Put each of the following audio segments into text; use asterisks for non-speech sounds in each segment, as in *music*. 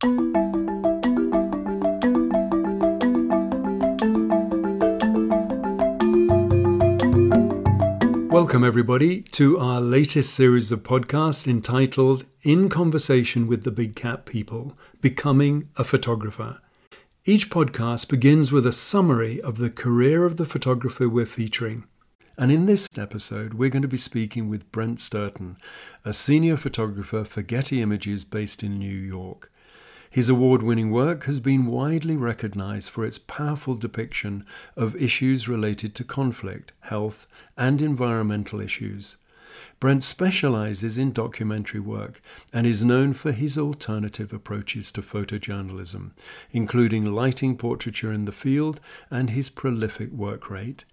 Welcome, everybody, to our latest series of podcasts entitled In Conversation with the Big Cat People Becoming a Photographer. Each podcast begins with a summary of the career of the photographer we're featuring. And in this episode, we're going to be speaking with Brent Stirton, a senior photographer for Getty Images based in New York. His award winning work has been widely recognized for its powerful depiction of issues related to conflict, health, and environmental issues. Brent specializes in documentary work and is known for his alternative approaches to photojournalism, including lighting portraiture in the field and his prolific work rate.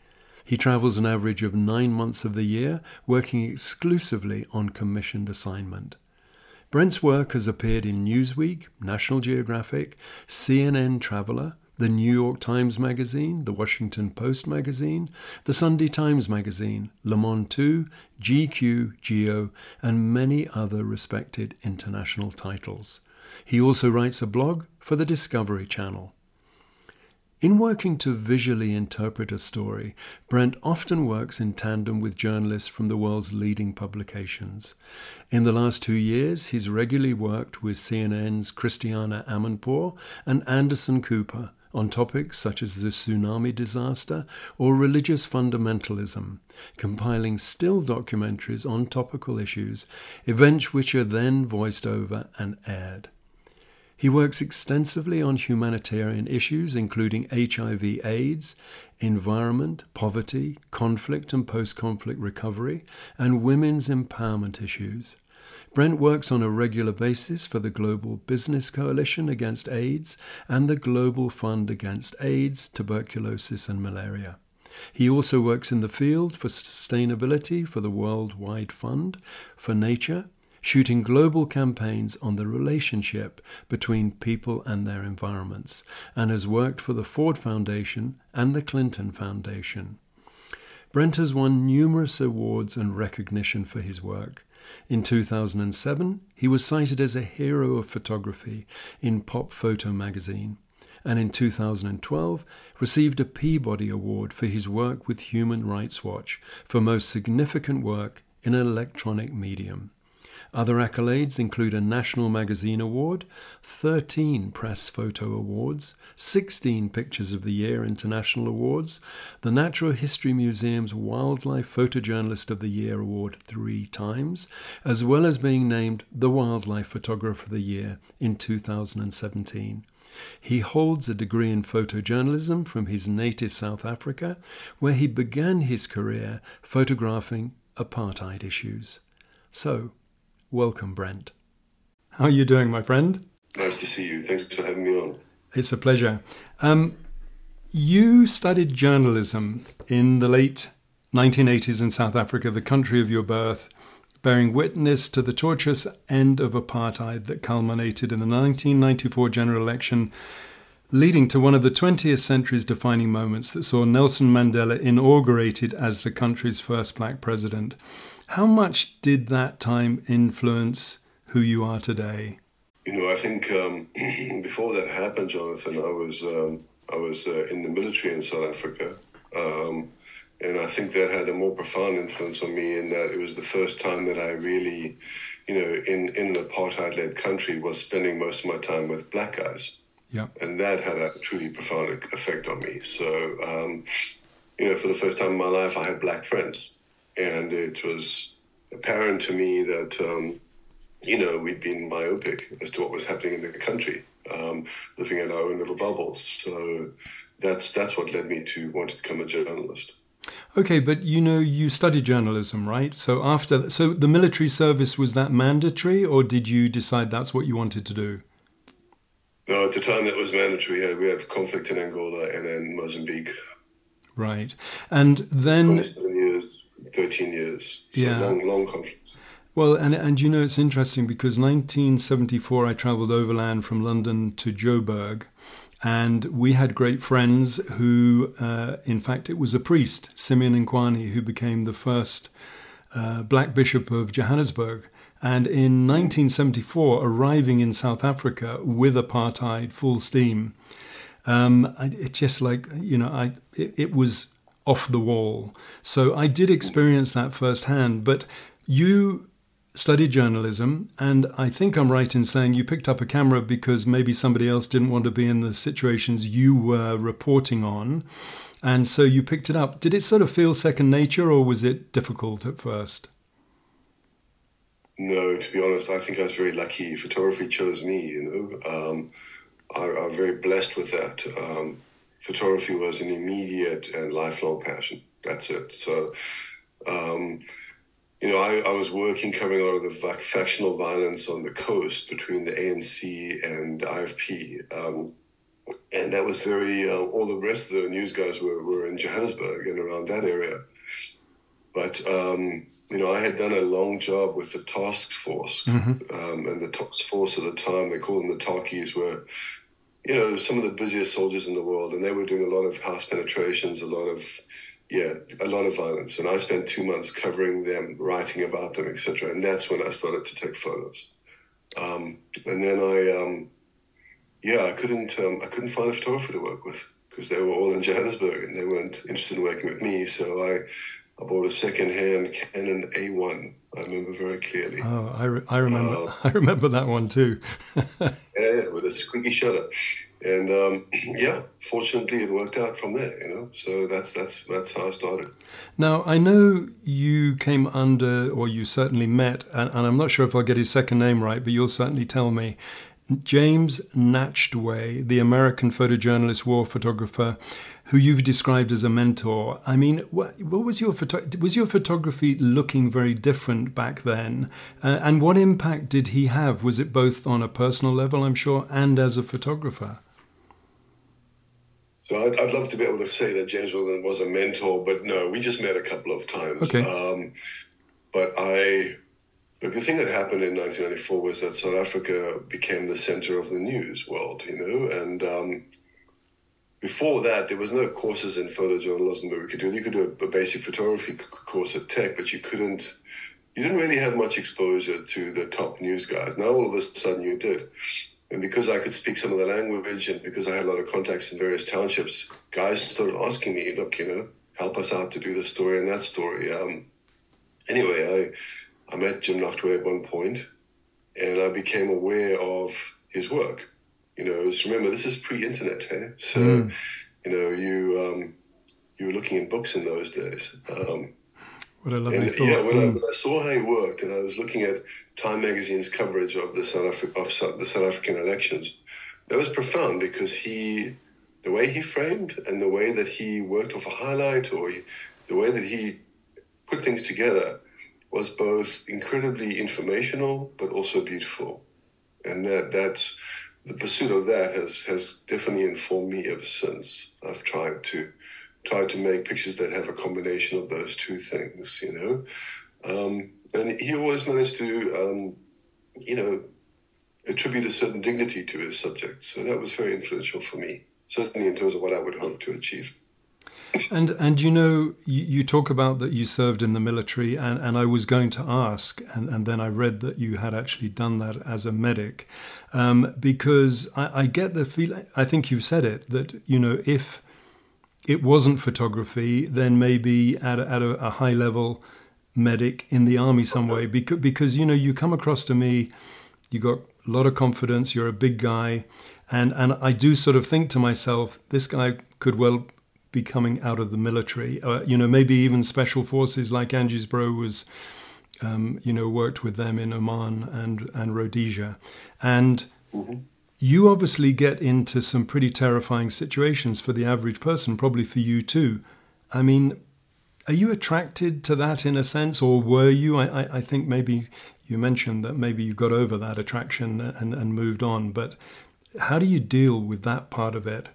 He travels an average of nine months of the year, working exclusively on commissioned assignment. Brent's work has appeared in Newsweek, National Geographic, CNN Traveler, the New York Times Magazine, the Washington Post Magazine, the Sunday Times Magazine, Le Monde 2, GQ, Geo, and many other respected international titles. He also writes a blog for the Discovery Channel. In working to visually interpret a story, Brent often works in tandem with journalists from the world's leading publications. In the last two years, he's regularly worked with CNN's Christiane Amanpour and Anderson Cooper on topics such as the tsunami disaster or religious fundamentalism, compiling still documentaries on topical issues, events which are then voiced over and aired. He works extensively on humanitarian issues, including HIV AIDS, environment, poverty, conflict and post conflict recovery, and women's empowerment issues. Brent works on a regular basis for the Global Business Coalition Against AIDS and the Global Fund Against AIDS, Tuberculosis, and Malaria. He also works in the field for sustainability for the Worldwide Fund for Nature shooting global campaigns on the relationship between people and their environments, and has worked for the Ford Foundation and the Clinton Foundation. Brent has won numerous awards and recognition for his work. In 2007, he was cited as a hero of photography in Pop Photo magazine, and in 2012 received a Peabody Award for his work with Human Rights Watch for most significant work in an electronic medium. Other accolades include a National Magazine Award, 13 Press Photo Awards, 16 Pictures of the Year International Awards, the Natural History Museum's Wildlife Photojournalist of the Year Award three times, as well as being named the Wildlife Photographer of the Year in 2017. He holds a degree in photojournalism from his native South Africa, where he began his career photographing apartheid issues. So, Welcome, Brent. How are you doing, my friend? Nice to see you. Thanks for having me on. It's a pleasure. Um, you studied journalism in the late 1980s in South Africa, the country of your birth, bearing witness to the tortuous end of apartheid that culminated in the 1994 general election, leading to one of the 20th century's defining moments that saw Nelson Mandela inaugurated as the country's first black president. How much did that time influence who you are today? You know, I think um, *clears throat* before that happened, Jonathan, I was um, I was uh, in the military in South Africa, um, and I think that had a more profound influence on me in that it was the first time that I really, you know, in in an apartheid-led country, was spending most of my time with black guys. Yeah, and that had a truly profound effect on me. So, um, you know, for the first time in my life, I had black friends and it was apparent to me that um, you know we'd been myopic as to what was happening in the country, um, living in our own little bubbles. So that's that's what led me to want to become a journalist. Okay, but you know you studied journalism, right? So after so the military service was that mandatory, or did you decide that's what you wanted to do? No, at the time that was mandatory. We had, we had conflict in Angola and then Mozambique. Right, and then twenty-seven years 13 years. So yeah. long, long conflicts. Well, and, and you know, it's interesting because 1974, I traveled overland from London to Joburg. And we had great friends who, uh, in fact, it was a priest, Simeon Nkoane, who became the first uh, black bishop of Johannesburg. and in 1974 arriving in South Africa with apartheid full steam. Um, it just like you know, I it, it was off the wall. So I did experience that firsthand. But you studied journalism, and I think I'm right in saying you picked up a camera because maybe somebody else didn't want to be in the situations you were reporting on. And so you picked it up. Did it sort of feel second nature, or was it difficult at first? No, to be honest, I think I was very lucky. Photography chose me, you know. Um, I, am very blessed with that. Um, photography was an immediate and lifelong passion. That's it. So, um, you know, I, I was working covering a lot of the factional violence on the coast between the ANC and IFP. Um, and that was very, uh, all the rest of the news guys were, were in Johannesburg and around that area. But, um, you know, I had done a long job with the task force. Mm-hmm. Um, and the task force at the time, they called them the talkies, were, you know, some of the busiest soldiers in the world. And they were doing a lot of house penetrations, a lot of yeah, a lot of violence. And I spent two months covering them, writing about them, etc. And that's when I started to take photos. Um, and then I, um, yeah, I couldn't, um, I couldn't find a photographer to work with because they were all in Johannesburg and they weren't interested in working with me. So I, I bought a second-hand Canon A1. I remember very clearly. Oh, I, re- I remember. Uh, *laughs* I remember that one too. *laughs* yeah, with a squeaky shutter and um, *clears throat* yeah, fortunately, it worked out from there. You know, so that's that's that's how I started. Now I know you came under, or you certainly met, and, and I'm not sure if I'll get his second name right, but you'll certainly tell me. James Nachtwey, the American photojournalist, war photographer, who you've described as a mentor. I mean, what, what was your photo- was your photography looking very different back then? Uh, and what impact did he have? Was it both on a personal level, I'm sure, and as a photographer? So I'd, I'd, love to be able to say that James Wilden was a mentor, but no, we just met a couple of times. Okay. Um, but I, look, the thing that happened in 1994 was that South Africa became the center of the news world, you know, and um, before that, there was no courses in photojournalism that we could do. You could do a, a basic photography course at Tech, but you couldn't, you didn't really have much exposure to the top news guys. Now all of a sudden you did. And because I could speak some of the language and because I had a lot of contacts in various townships, guys started asking me, look, you know, help us out to do this story and that story. Um, anyway, I, I met Jim Nachtwey at one point and I became aware of his work. You know, remember, this is pre internet, hey? So, mm. you know, you, um, you were looking in books in those days. Um, what a lovely and, thought. Yeah, when, mm. I, when I saw how he worked and I was looking at Time magazine's coverage of the South Afri- of South, the South African elections, that was profound because he, the way he framed and the way that he worked off a highlight or he, the way that he put things together was both incredibly informational but also beautiful, and that that's the pursuit of that has has definitely informed me ever since. I've tried to tried to make pictures that have a combination of those two things, you know. Um, and he always managed to, um, you know, attribute a certain dignity to his subject. So that was very influential for me, certainly in terms of what I would hope to achieve. And and you know you, you, talk about that you served in the military and, and I was going to ask and, and then I read that you had actually done that as a medic. Um, because I, I get the feeling I think you've said it that you know if it wasn't photography then maybe at a, at a, a high level medic in the army some way. Because, because you know you come across to me you got a lot of confidence you're a big guy and and I do sort of think to myself this guy could well be coming out of the military uh, you know maybe even special forces like Angie's bro was um, you know worked with them in Oman and and Rhodesia and mm-hmm. you obviously get into some pretty terrifying situations for the average person probably for you too I mean are you attracted to that in a sense, or were you? I, I, I think maybe you mentioned that maybe you got over that attraction and, and moved on, but how do you deal with that part of it?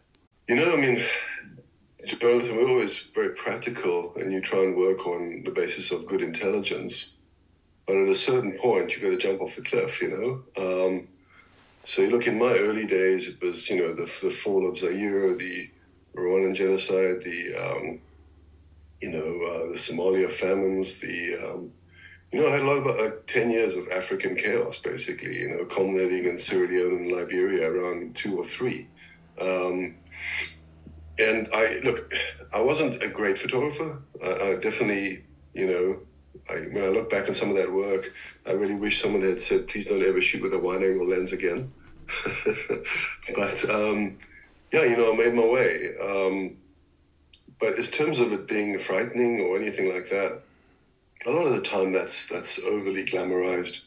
You know, I mean, Jonathan, we're always very practical and you try and work on the basis of good intelligence. But at a certain point, you've got to jump off the cliff, you know? Um, so you look in my early days, it was, you know, the, the fall of Zaire, the Rwandan genocide, the um, you know, uh, the Somalia famines, the um, you know, I had a lot about like 10 years of African chaos, basically, you know, culminating in Sierra Leone and Liberia around two or three. Um, and I, look, I wasn't a great photographer. I, I definitely, you know, I, when I look back on some of that work, I really wish someone had said, please don't ever shoot with a wide angle lens again. *laughs* but um, yeah, you know, I made my way. Um, but in terms of it being frightening or anything like that, a lot of the time that's that's overly glamorized.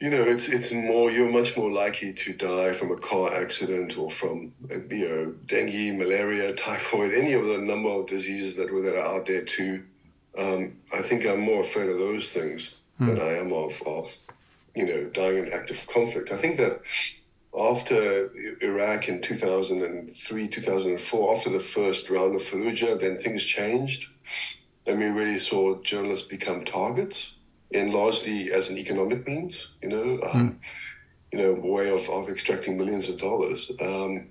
You know, it's it's more you're much more likely to die from a car accident or from you know dengue, malaria, typhoid, any of the number of diseases that were that are out there too. Um, I think I'm more afraid of those things mm. than I am of of you know dying in active conflict. I think that after Iraq in 2003, 2004, after the first round of Fallujah, then things changed and we really saw journalists become targets, and largely as an economic means, you know, um, mm. you know, way of, of extracting millions of dollars, um,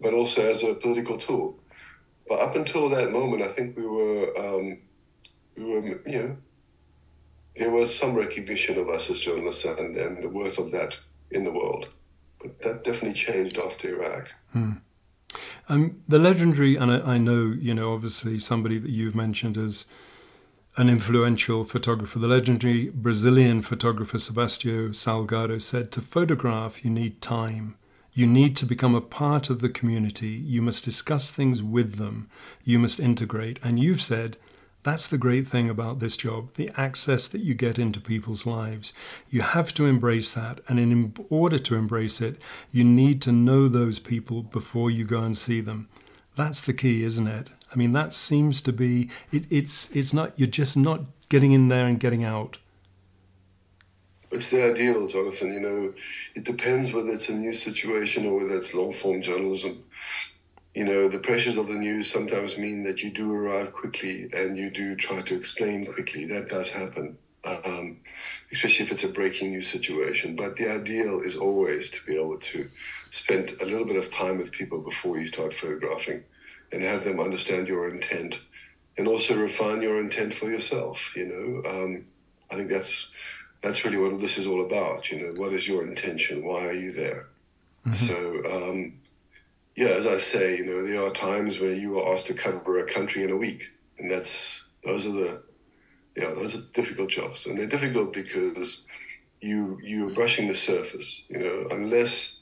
but also as a political tool. But up until that moment, I think we were, um, we were, you know, there was some recognition of us as journalists and, and the worth of that in the world. But that definitely changed after Iraq. Mm. Um, the legendary, and I, I, know, you know, obviously somebody that you've mentioned as an influential photographer, the legendary Brazilian photographer Sebastião Salgado said, To photograph, you need time. You need to become a part of the community. You must discuss things with them. You must integrate. And you've said, that's the great thing about this job, the access that you get into people's lives. You have to embrace that. And in order to embrace it, you need to know those people before you go and see them. That's the key, isn't it? I mean, that seems to be it, it's it's not you're just not getting in there and getting out. It's the ideal, Jonathan. You know, it depends whether it's a news situation or whether it's long form journalism you know, the pressures of the news sometimes mean that you do arrive quickly and you do try to explain quickly. That does happen, um, especially if it's a breaking news situation. But the ideal is always to be able to spend a little bit of time with people before you start photographing and have them understand your intent and also refine your intent for yourself. You know, um, I think that's that's really what this is all about. You know, what is your intention? Why are you there? Mm-hmm. So. Um, yeah, as I say, you know, there are times where you are asked to cover a country in a week, and that's those are the, yeah, those are difficult jobs, and they're difficult because you you're brushing the surface, you know, unless,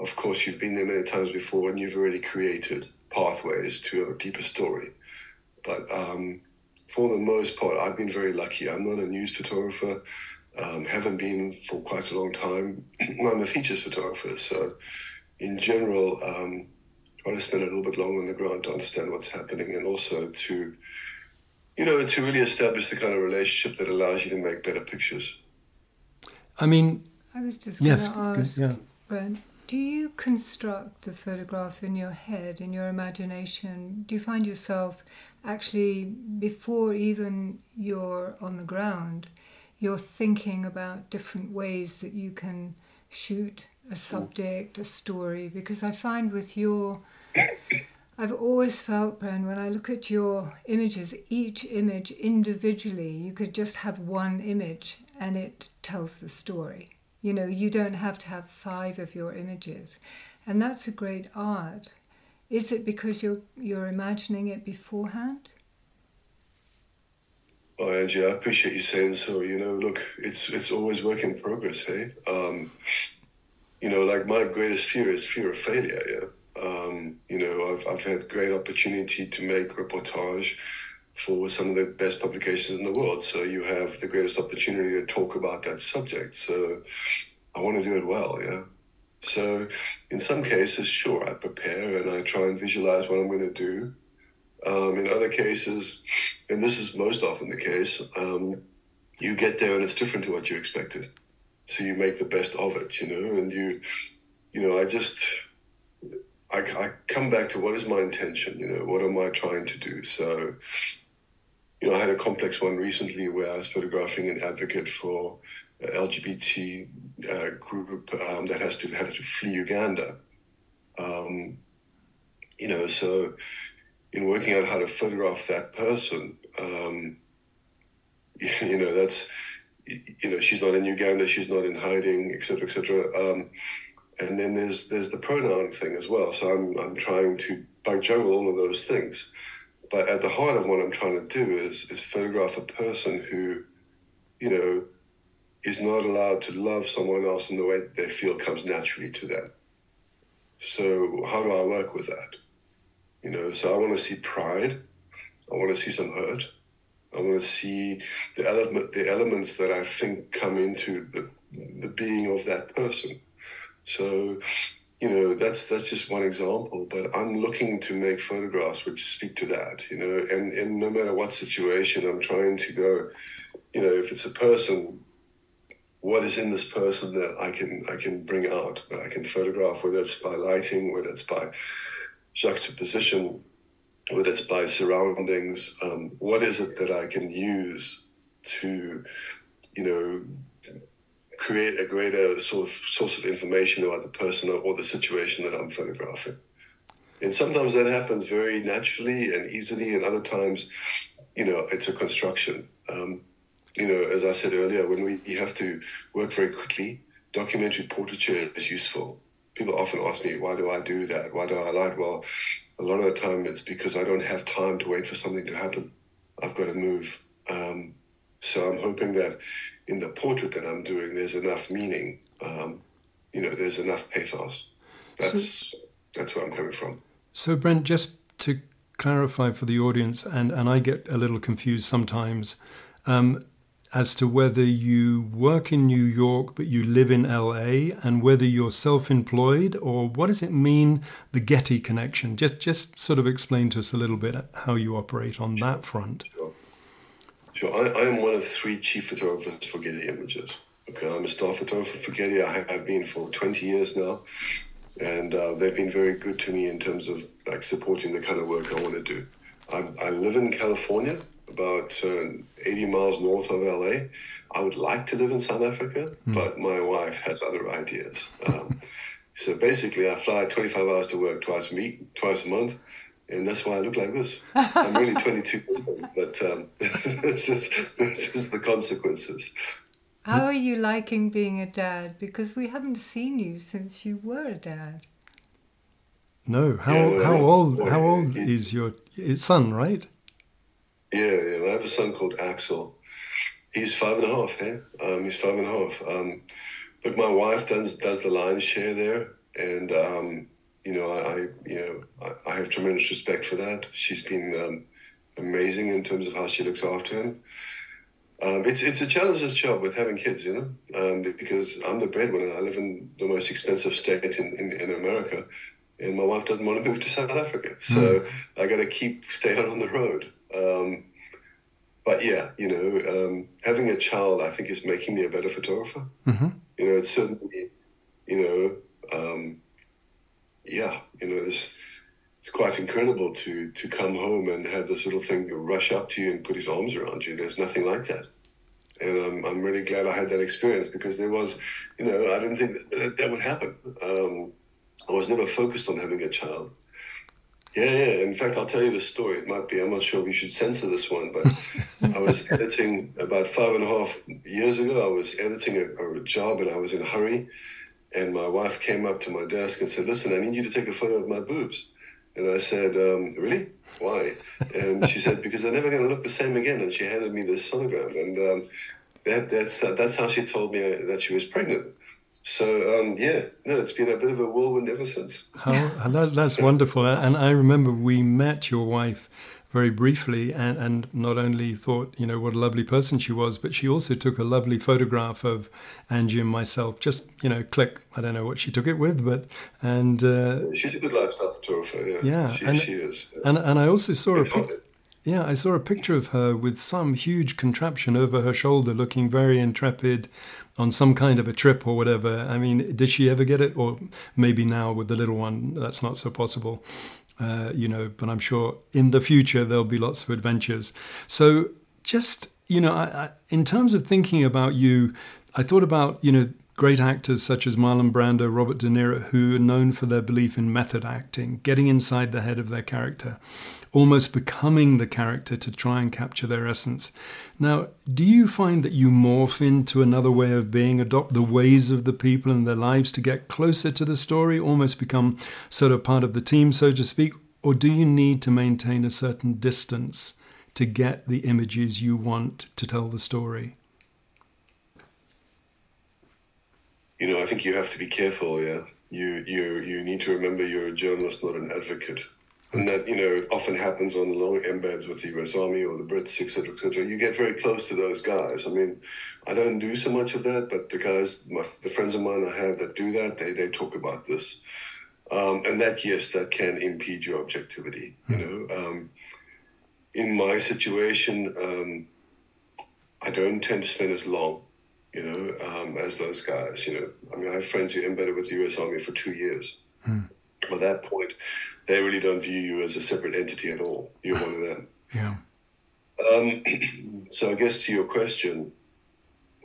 of course, you've been there many times before and you've already created pathways to a deeper story. But um, for the most part, I've been very lucky. I'm not a news photographer. Um, haven't been for quite a long time. *clears throat* I'm a features photographer, so in general, um, try to spend a little bit longer on the ground to understand what's happening and also to, you know, to really establish the kind of relationship that allows you to make better pictures. I mean, I was just going to ask, yeah. Brent, do you construct the photograph in your head, in your imagination? Do you find yourself actually, before even you're on the ground, you're thinking about different ways that you can shoot a subject, a story? Because I find with your I've always felt, Bren, when I look at your images, each image individually, you could just have one image and it tells the story. You know, you don't have to have five of your images. And that's a great art. Is it because you're, you're imagining it beforehand? Oh, Angie, I appreciate you saying so. You know, look, it's it's always work in progress, hey? Um, you know, like my greatest fear is fear of failure, yeah? Um, you know, I've, I've had great opportunity to make reportage for some of the best publications in the world. So you have the greatest opportunity to talk about that subject. So I want to do it well, yeah. So in some cases, sure, I prepare and I try and visualize what I'm going to do. Um, in other cases, and this is most often the case, um, you get there and it's different to what you expected. So you make the best of it, you know, and you, you know, I just I, I come back to what is my intention? You know, what am I trying to do? So, you know, I had a complex one recently where I was photographing an advocate for LGBT uh, group um, that has to had to flee Uganda. Um, you know, so in working out how to photograph that person, um, *laughs* you know, that's you know, she's not in Uganda, she's not in hiding, etc., etc. Um, and then there's there's the pronoun thing as well. So I'm I'm trying to juggle all of those things. But at the heart of what I'm trying to do is is photograph a person who, you know, is not allowed to love someone else in the way that they feel comes naturally to them. So how do I work with that? You know, so I want to see pride. I want to see some hurt. I want to see the element, the elements that I think come into the the being of that person. So, you know, that's that's just one example. But I'm looking to make photographs which speak to that. You know, and and no matter what situation, I'm trying to go. You know, if it's a person, what is in this person that I can I can bring out that I can photograph, whether it's by lighting, whether it's by juxtaposition, whether it's by surroundings. Um, what is it that I can use to, you know, create a greater sort of source of information about the person or the situation that I'm photographing? And sometimes that happens very naturally and easily, and other times, you know, it's a construction. Um, you know, as I said earlier, when we you have to work very quickly, documentary portraiture is useful. People often ask me, why do I do that? Why do I light? Well, a lot of the time it's because I don't have time to wait for something to happen. I've got to move. Um, so I'm hoping that in the portrait that I'm doing, there's enough meaning. Um, you know, there's enough pathos. That's so, that's where I'm coming from. So, Brent, just to clarify for the audience, and, and I get a little confused sometimes. Um, as to whether you work in New York but you live in LA and whether you're self-employed or what does it mean the Getty connection just just sort of explain to us a little bit how you operate on that front sure, sure. I, am one of three chief photographers for Getty Images okay I'm a staff photographer for Getty I have been for 20 years now and uh, they've been very good to me in terms of like supporting the kind of work I want to do I, I live in California about uh, 80 miles north of LA. I would like to live in South Africa, mm. but my wife has other ideas. Um, *laughs* so basically, I fly 25 hours to work twice a week, twice a month, and that's why I look like this. I'm really 22 years old, but um, *laughs* this, is, this is the consequences. How are you liking being a dad? Because we haven't seen you since you were a dad. No, how yeah, how old how old is your son? Right? Yeah, yeah. I have a son called Axel. He's five and a half. Hey, um, he's five and a half. Um, look, my wife does does the lion's share there, and um, you know, I, you know I, I, have tremendous respect for that. She's been um, amazing in terms of how she looks after him. Um, it's it's a challenging job with having kids, you know, um, because I'm the breadwinner. I live in the most expensive state in, in, in America, and my wife doesn't want to move to South Africa, so mm. I got to keep staying on the road. Um, but yeah, you know, um, having a child, I think, is making me a better photographer. Mm-hmm. You know, it's certainly, you know, um, yeah, you know, it's, it's quite incredible to to come home and have this little thing rush up to you and put his arms around you. There's nothing like that. And I'm, I'm really glad I had that experience because there was, you know, I didn't think that that would happen. Um, I was never focused on having a child. Yeah, yeah. In fact, I'll tell you the story. It might be, I'm not sure we should censor this one, but I was *laughs* editing about five and a half years ago. I was editing a, a, job and I was in a hurry. And my wife came up to my desk and said, Listen, I need you to take a photo of my boobs. And I said, um, Really? Why? And she said, Because they're never going to look the same again. And she handed me this sonogram. And um, that, that's, that's how she told me that she was pregnant. So um, yeah, no, it's been a bit of a whirlwind ever since. How, that, that's wonderful, and I remember we met your wife very briefly, and, and not only thought you know what a lovely person she was, but she also took a lovely photograph of Angie and myself. Just you know, click. I don't know what she took it with, but and uh, she's a good lifestyle photographer. Yeah, yeah, she, and, she is. And and I also saw it's a picture. Yeah, I saw a picture of her with some huge contraption over her shoulder, looking very intrepid on some kind of a trip or whatever. I mean, did she ever get it? Or maybe now with the little one, that's not so possible, uh, you know, but I'm sure in the future there'll be lots of adventures. So just, you know, I, I, in terms of thinking about you, I thought about, you know, great actors such as Marlon Brando, Robert De Niro, who are known for their belief in method acting, getting inside the head of their character, almost becoming the character to try and capture their essence. Now, do you find that you morph into another way of being, adopt the ways of the people and their lives to get closer to the story, almost become sort of part of the team, so to speak? Or do you need to maintain a certain distance to get the images you want to tell the story? You know, I think you have to be careful. Yeah, you you you need to remember you're a journalist, not an advocate, and that you know it often happens on long embeds with the U.S. Army or the Brits, etc., etc. You get very close to those guys. I mean, I don't do so much of that, but the guys, my, the friends of mine I have that do that, they they talk about this, um, and that yes, that can impede your objectivity. You know, um, in my situation, um, I don't tend to spend as long you know, um, as those guys. You know, I mean, I have friends who embedded with the U.S. Army for two years. Mm. By that point, they really don't view you as a separate entity at all. You're one of them. Yeah. Um, *clears throat* so I guess to your question,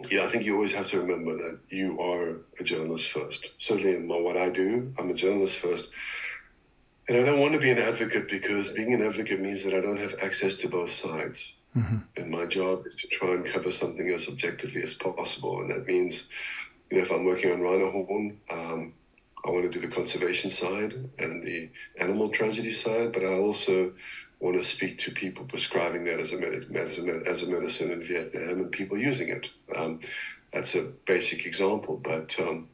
yeah, I think you always have to remember that you are a journalist first. Certainly in my, what I do, I'm a journalist first. And I don't want to be an advocate because being an advocate means that I don't have access to both sides. Mm-hmm. And my job is to try and cover something as objectively as possible. And that means, you know, if I'm working on rhino horn, um, I want to do the conservation side and the animal tragedy side, but I also want to speak to people prescribing that as a, med- as a, as a medicine in Vietnam and people using it. Um, that's a basic example, but um,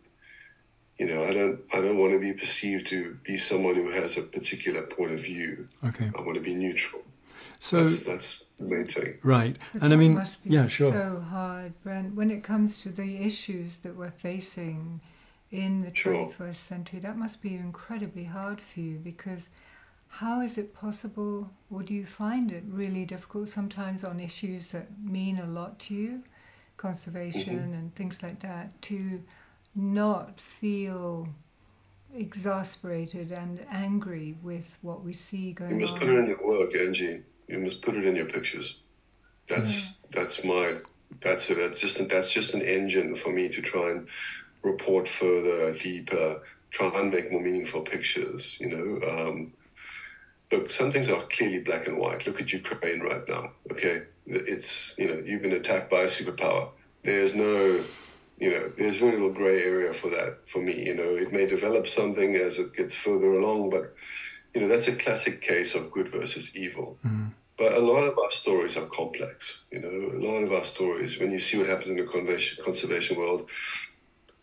you know, I don't I don't want to be perceived to be someone who has a particular point of view. Okay, I want to be neutral. So that's, that's the main thing. Right. But and I mean, must be yeah, sure. so hard, Brent, when it comes to the issues that we're facing in the sure. 21st century. That must be incredibly hard for you because how is it possible, or do you find it really difficult sometimes on issues that mean a lot to you, conservation mm-hmm. and things like that, to not feel exasperated and angry with what we see going on? You must on? put it in your work, Angie you must put it in your pictures. That's mm. that's my that's it. That's just that's just an engine for me to try and report further, deeper, try and make more meaningful pictures. You know, um, look, some things are clearly black and white. Look at Ukraine right now. Okay, it's you know you've been attacked by a superpower. There's no you know, there's very little gray area for that for me. You know, it may develop something as it gets further along, but you know, that's a classic case of good versus evil. Mm. But a lot of our stories are complex. You know, a lot of our stories, when you see what happens in the conservation world,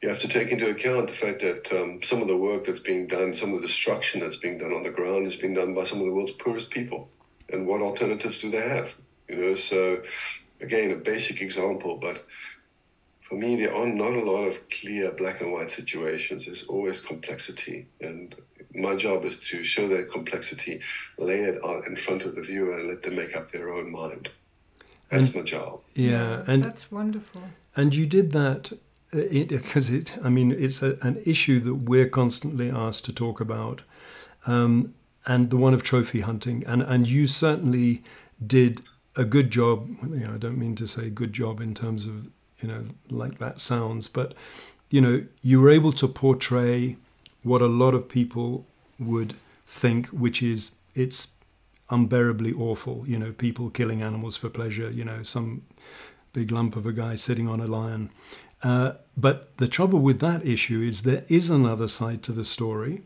you have to take into account the fact that um, some of the work that's being done, some of the destruction that's being done on the ground is being done by some of the world's poorest people. And what alternatives do they have? You know, so again, a basic example, but for me, there are not a lot of clear black and white situations. There's always complexity. And my job is to show that complexity, lay it out in front of the viewer, and let them make up their own mind. That's and, my job. Yeah, and that's wonderful. And you did that because uh, it, it, I mean, it's a, an issue that we're constantly asked to talk about, um, and the one of trophy hunting. And and you certainly did a good job. You know, I don't mean to say good job in terms of you know like that sounds, but you know, you were able to portray what a lot of people would think, which is it's unbearably awful. You know, people killing animals for pleasure. You know, some big lump of a guy sitting on a lion. Uh, but the trouble with that issue is there is another side to the story,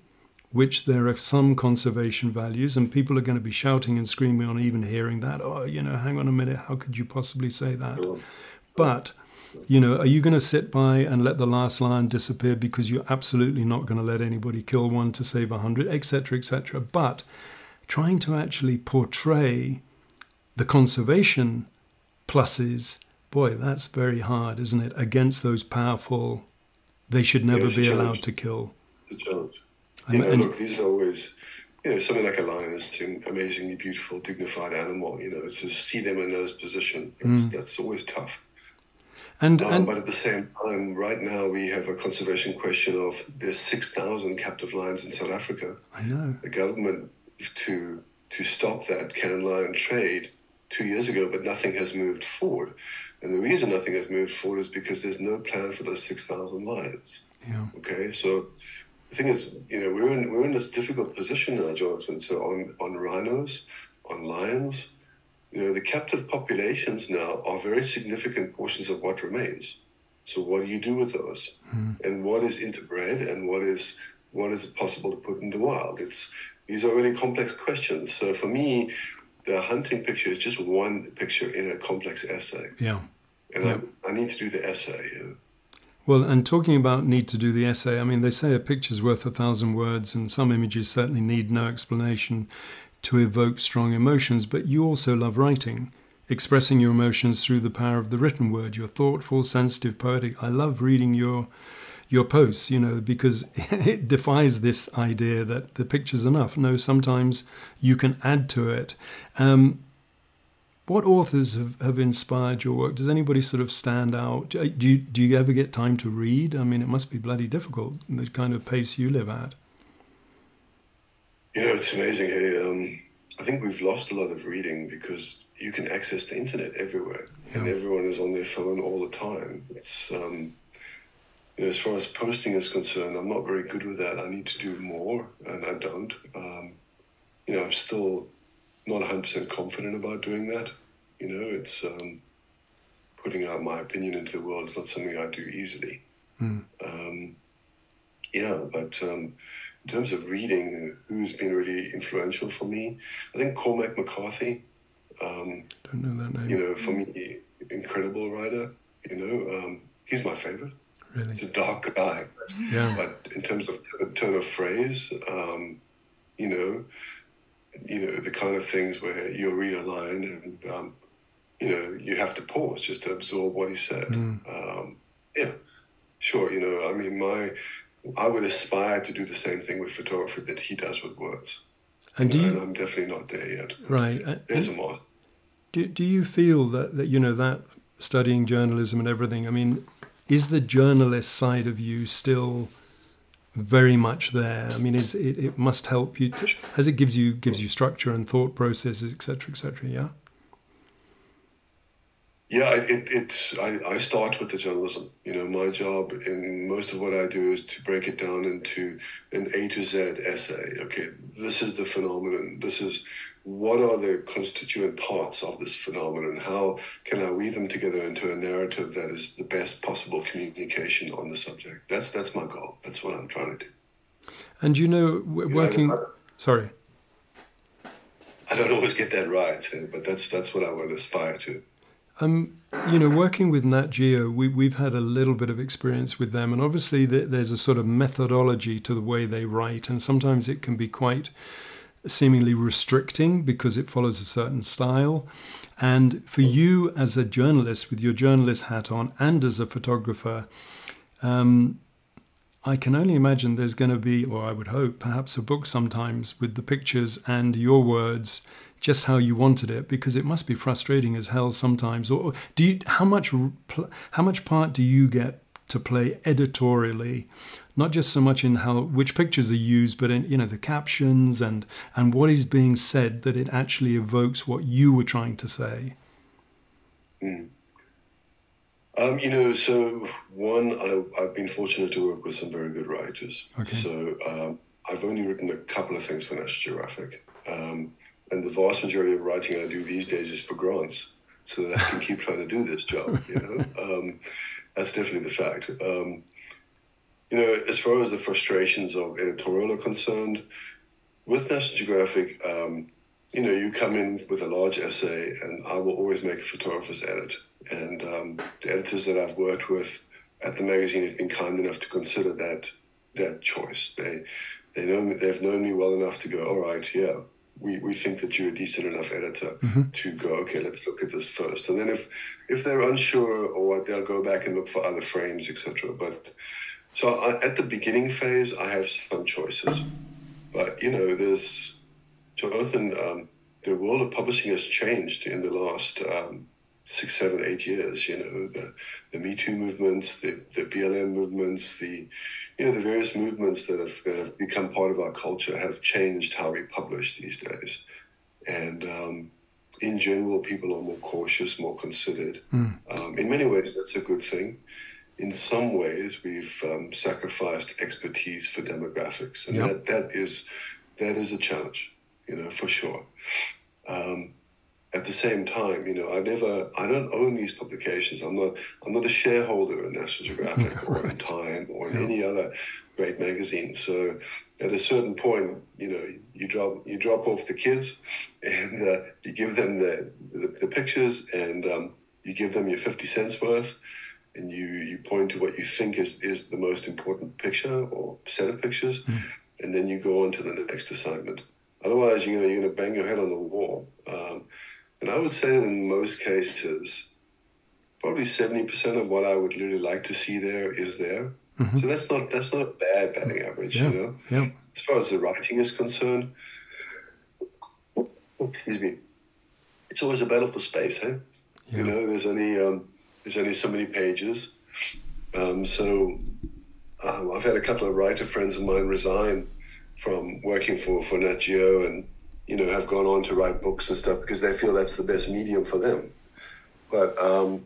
which there are some conservation values, and people are going to be shouting and screaming on even hearing that. Oh, you know, hang on a minute, how could you possibly say that? But you know, are you going to sit by and let the last lion disappear because you're absolutely not going to let anybody kill one to save a hundred, etc., etc.? But trying to actually portray the conservation pluses, boy, that's very hard, isn't it? Against those powerful, they should never yeah, be allowed to kill. It's a challenge. You know, and, look, these are always, you know, something like a lion is an amazingly beautiful, dignified animal. You know, to see them in those positions, that's, mm. that's always tough. And, um, and but at the same time, right now we have a conservation question of there's six thousand captive lions in South Africa. I know the government to to stop that canned lion trade two years ago, but nothing has moved forward. And the reason nothing has moved forward is because there's no plan for those 6,000 lions. Yeah. Okay, so the thing is, you know, we're in, we're in this difficult position now, Jonathan. So on, on rhinos, on lions, you know, the captive populations now are very significant portions of what remains. So what do you do with those? Mm. And what is interbred and what is what is possible to put in the wild? It's these are really complex questions. So for me, the hunting picture is just one picture in a complex essay. Yeah. And yeah. I, I, need to do the essay. You know? Well, and talking about need to do the essay, I mean, they say a picture's worth a thousand words, and some images certainly need no explanation to evoke strong emotions, but you also love writing, expressing your emotions through the power of the written word. You're thoughtful, sensitive, poetic. I love reading your your posts, you know, because *laughs* it defies this idea that the picture's enough. No, sometimes you can add to it. Um, what authors have, have inspired your work? Does anybody sort of stand out? Do you, do you ever get time to read? I mean, it must be bloody difficult, the kind of pace you live at. You know, it's amazing. Hey, um, I think we've lost a lot of reading because you can access the internet everywhere, yeah. and everyone is on their phone all the time. It's um, you know, as far as posting is concerned, I'm not very good with that. I need to do more, and I don't. Um, you know, I'm still not 100% confident about doing that. You know, it's um, putting out my opinion into the world is not something I do easily. Mm. Um, yeah, but um, in terms of reading, who's been really influential for me, I think Cormac McCarthy. Um, Don't know that name. You know, for me, incredible writer. You know, um, he's my favorite. Really? He's a dark guy. But, yeah. but in terms of turn of phrase, um, you know, you know the kind of things where you'll read a line and um, you know you have to pause just to absorb what he said. Mm. Um, yeah, sure. You know, I mean, my I would aspire to do the same thing with photography that he does with words. And do you, and I'm definitely not there yet. Right. Uh, There's and, a more. Do, do you feel that, that, you know, that studying journalism and everything, I mean, is the journalist side of you still very much there? I mean, is it, it must help you, to, as it gives you, gives you structure and thought processes, etc., etc., yeah? Yeah, it, it's. I, I start with the journalism. You know, my job and most of what I do is to break it down into an A to Z essay. Okay, this is the phenomenon. This is what are the constituent parts of this phenomenon? How can I weave them together into a narrative that is the best possible communication on the subject? That's that's my goal. That's what I'm trying to do. And you know, working. You know, sorry. I don't always get that right, eh, but that's that's what I would aspire to. Um, you know, working with Nat Geo, we, we've had a little bit of experience with them, and obviously there's a sort of methodology to the way they write, and sometimes it can be quite seemingly restricting because it follows a certain style. And for you as a journalist, with your journalist hat on, and as a photographer, um, I can only imagine there's going to be, or I would hope, perhaps a book sometimes with the pictures and your words just how you wanted it because it must be frustrating as hell sometimes. Or do you how much how much part do you get to play editorially? Not just so much in how which pictures are used but in you know the captions and and what is being said that it actually evokes what you were trying to say. Mm. um, you know so one I, have been fortunate to work with some very good writers. Okay. so um, i've only written a couple of things for national geographic. Um, and the vast majority of writing I do these days is for grants, so that I can keep trying to do this job. You *laughs* know, um, that's definitely the fact. Um, you know, as far as the frustrations of editorial are concerned, with National Geographic, um, you know, you come in with a large essay, and I will always make a photographer's edit. And um, the editors that I've worked with at the magazine have been kind enough to consider that that choice. They they know me, they've known me well enough to go, all right, yeah, we, we think that you're a decent enough editor mm-hmm. to go, okay, let's look at this first. And then if if they're unsure or what, they'll go back and look for other frames, etc. But so I, at the beginning phase, I have some choices. But, you know, there's, Jonathan, um, the world of publishing has changed in the last um, six, seven, eight years. You know, the, the Me Too movements, the, the BLM movements, the, you know, the various movements that have that have become part of our culture have changed how we publish these days, and um, in general, people are more cautious, more considered. Mm. Um, in many ways, that's a good thing. In some ways, we've um, sacrificed expertise for demographics, and yep. that, that is that is a challenge, you know, for sure. Um, at the same time, you know, I never, I don't own these publications. I'm not, I'm not a shareholder in National Geographic *laughs* or in Time or in any other great magazine. So at a certain point, you know, you drop, you drop off the kids, and uh, you give them the, the, the pictures, and um, you give them your fifty cents worth, and you you point to what you think is is the most important picture or set of pictures, mm. and then you go on to the next assignment. Otherwise, you know, you're going to bang your head on the wall. Um, and I would say that in most cases, probably 70% of what I would really like to see there is there. Mm-hmm. So that's not that's not a bad batting average, yeah. you know. Yeah. As far as the writing is concerned, excuse me, it's always a battle for space, hey? Yeah. You know, there's only um, there's only so many pages. Um, so um, I've had a couple of writer friends of mine resign from working for for Nat Geo and you know, have gone on to write books and stuff because they feel that's the best medium for them. But um,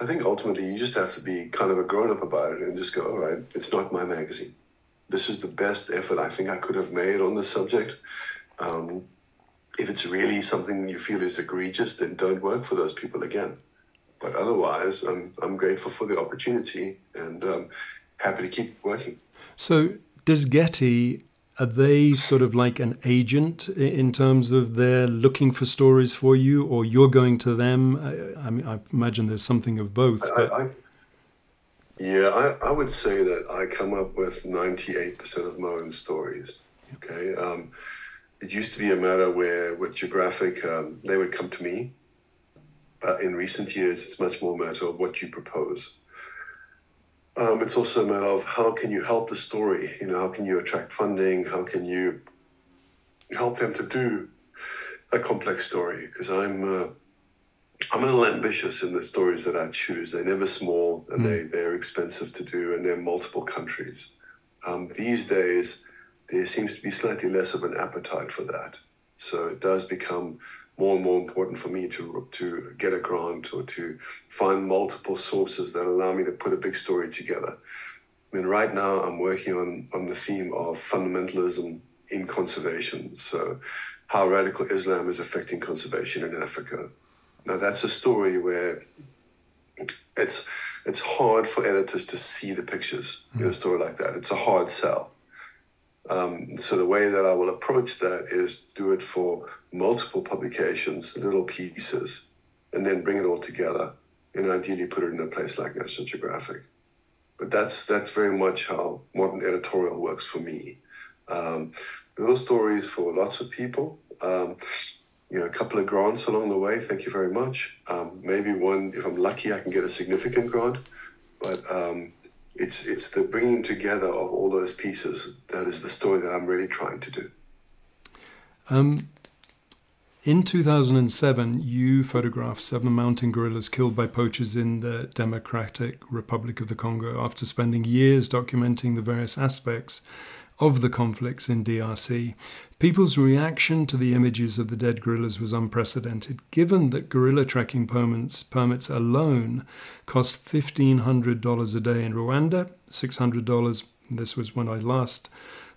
I think ultimately you just have to be kind of a grown up about it and just go, all right, it's not my magazine. This is the best effort I think I could have made on this subject. Um, if it's really something you feel is egregious, then don't work for those people again. But otherwise, I'm, I'm grateful for the opportunity and um, happy to keep working. So, does Getty are they sort of like an agent in terms of they're looking for stories for you or you're going to them? I, I mean i imagine there's something of both I, yeah I, I would say that i come up with 98% of my own stories okay? Um, it used to be a matter where with geographic um, they would come to me but in recent years it's much more a matter of what you propose um, it's also a matter of how can you help the story? You know, how can you attract funding? How can you help them to do a complex story? Because I'm uh, I'm a little ambitious in the stories that I choose. They're never small, and mm. they they're expensive to do, and they're multiple countries. Um, these days, there seems to be slightly less of an appetite for that. So it does become more and more important for me to to get a grant or to find multiple sources that allow me to put a big story together. I mean, right now I'm working on on the theme of fundamentalism in conservation. So, how radical Islam is affecting conservation in Africa. Now, that's a story where it's it's hard for editors to see the pictures in a story like that. It's a hard sell. Um, so the way that I will approach that is do it for multiple publications, little pieces, and then bring it all together, and ideally put it in a place like National Geographic. But that's that's very much how modern editorial works for me. Um, little stories for lots of people. Um, you know, a couple of grants along the way. Thank you very much. Um, maybe one, if I'm lucky, I can get a significant grant. But um, it's it's the bringing together of all those pieces that is the story that I'm really trying to do. Um, in 2007, you photographed seven mountain gorillas killed by poachers in the Democratic Republic of the Congo after spending years documenting the various aspects of the conflicts in DRC. People's reaction to the images of the dead gorillas was unprecedented, given that gorilla tracking permits, permits alone cost $1,500 a day in Rwanda, $600, this was when I last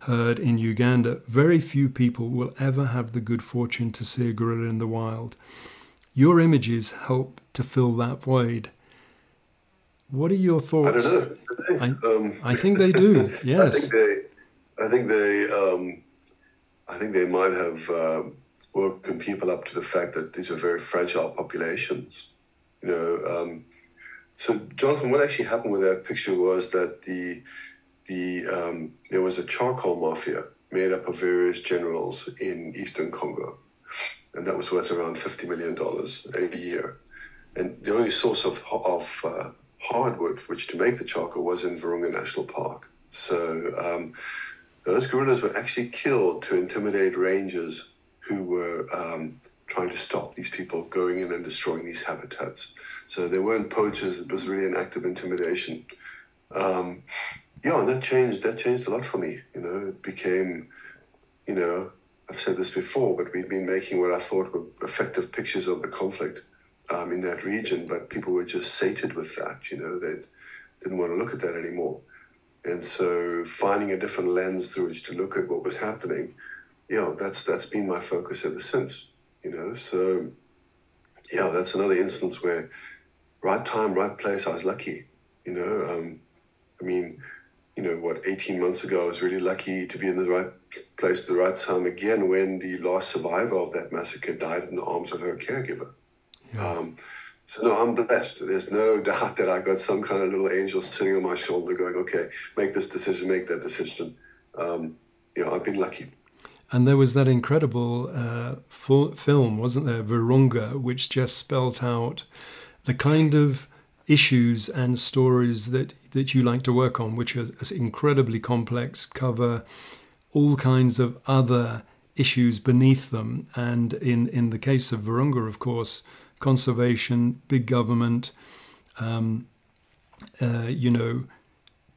heard in Uganda. Very few people will ever have the good fortune to see a gorilla in the wild. Your images help to fill that void. What are your thoughts? I don't know. I, *laughs* um, I think they do. Yes. *laughs* I think they I think they, um, I think they might have uh, woken people up to the fact that these are very fragile populations. You know, um, so Jonathan, what actually happened with that picture was that the the um, there was a charcoal mafia made up of various generals in eastern Congo, and that was worth around fifty million dollars a year. And the only source of of uh, hardwood which to make the charcoal was in Virunga National Park. So um, those gorillas were actually killed to intimidate rangers who were um, trying to stop these people going in and destroying these habitats. So they weren't poachers; it was really an act of intimidation. Um, yeah, and that changed. That changed a lot for me. You know, it became, you know, I've said this before, but we'd been making what I thought were effective pictures of the conflict um, in that region, but people were just sated with that. You know, they didn't want to look at that anymore. And so finding a different lens through which to look at what was happening, you know, that's that's been my focus ever since. You know, so yeah, that's another instance where right time, right place. I was lucky. You know, um, I mean, you know, what, 18 months ago, I was really lucky to be in the right place at the right time again when the last survivor of that massacre died in the arms of her caregiver. Yeah. Um, so, no, I'm blessed. There's no *laughs* doubt that I got some kind of little angel sitting on my shoulder going, okay, make this decision, make that decision. Um, you know, I've been lucky. And there was that incredible uh, film, wasn't there, Virunga, which just spelt out the kind of issues and stories that, that you like to work on, which is, incredibly complex, cover all kinds of other issues beneath them. And in, in the case of Virunga, of course, conservation, big government, um, uh, you know,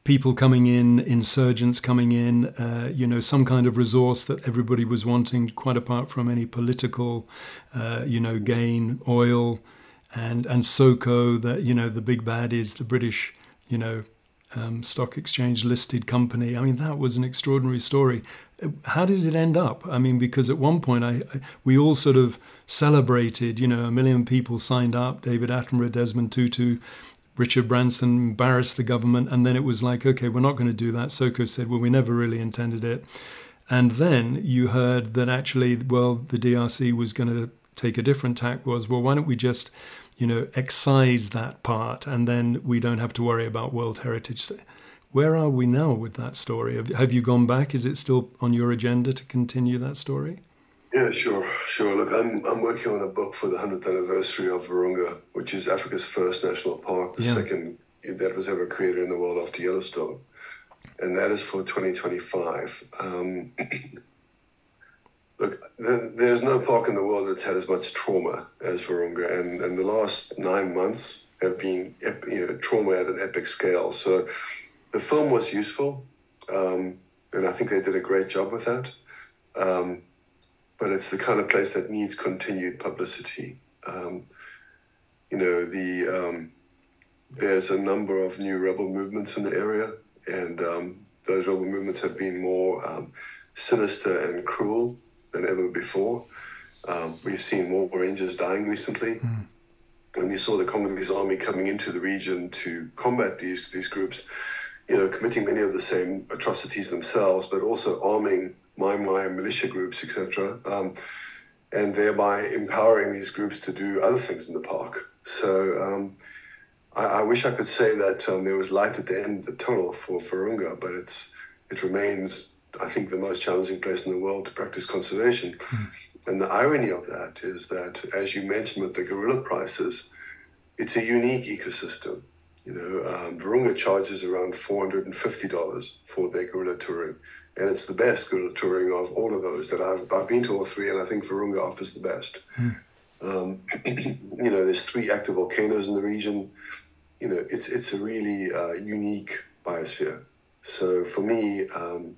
people coming in, insurgents coming in, uh, you know, some kind of resource that everybody was wanting, quite apart from any political, uh, you know, gain, oil, and and SOCO, that you know, the big bad is the British, you know, um, stock exchange listed company. I mean, that was an extraordinary story. How did it end up? I mean, because at one point I, I, we all sort of celebrated, you know, a million people signed up, David Attenborough, Desmond Tutu, Richard Branson embarrassed the government, and then it was like, okay, we're not going to do that. SOCO said, well, we never really intended it. And then you heard that actually, well, the DRC was going to take a different tack, was, well, why don't we just you know, excise that part, and then we don't have to worry about World Heritage. Where are we now with that story? Have, have you gone back? Is it still on your agenda to continue that story? Yeah, sure, sure. Look, I'm, I'm working on a book for the 100th anniversary of Virunga, which is Africa's first national park, the yeah. second that was ever created in the world after Yellowstone. And that is for 2025. Um, *clears throat* Look, there's no park in the world that's had as much trauma as Virunga, and, and the last nine months have been you know, trauma at an epic scale. So the film was useful, um, and I think they did a great job with that. Um, but it's the kind of place that needs continued publicity. Um, you know, the um, there's a number of new rebel movements in the area, and um, those rebel movements have been more um, sinister and cruel than ever before. Um, we've seen more Rangers dying recently. Mm. And we saw the Congolese army coming into the region to combat these, these groups, you know, committing many of the same atrocities themselves, but also arming Mai Mai militia groups, etc., um, and thereby empowering these groups to do other things in the park. So um, I, I, wish I could say that um, there was light at the end of the tunnel for Virunga, but it's it remains I think, the most challenging place in the world to practice conservation. Mm. And the irony of that is that, as you mentioned with the gorilla prices, it's a unique ecosystem. You know, um, Virunga charges around $450 for their gorilla touring. And it's the best gorilla touring of all of those that I've, I've been to all three, and I think Virunga offers the best. Mm. Um, *clears throat* you know, there's three active volcanoes in the region. You know, it's, it's a really uh, unique biosphere. So for me, um,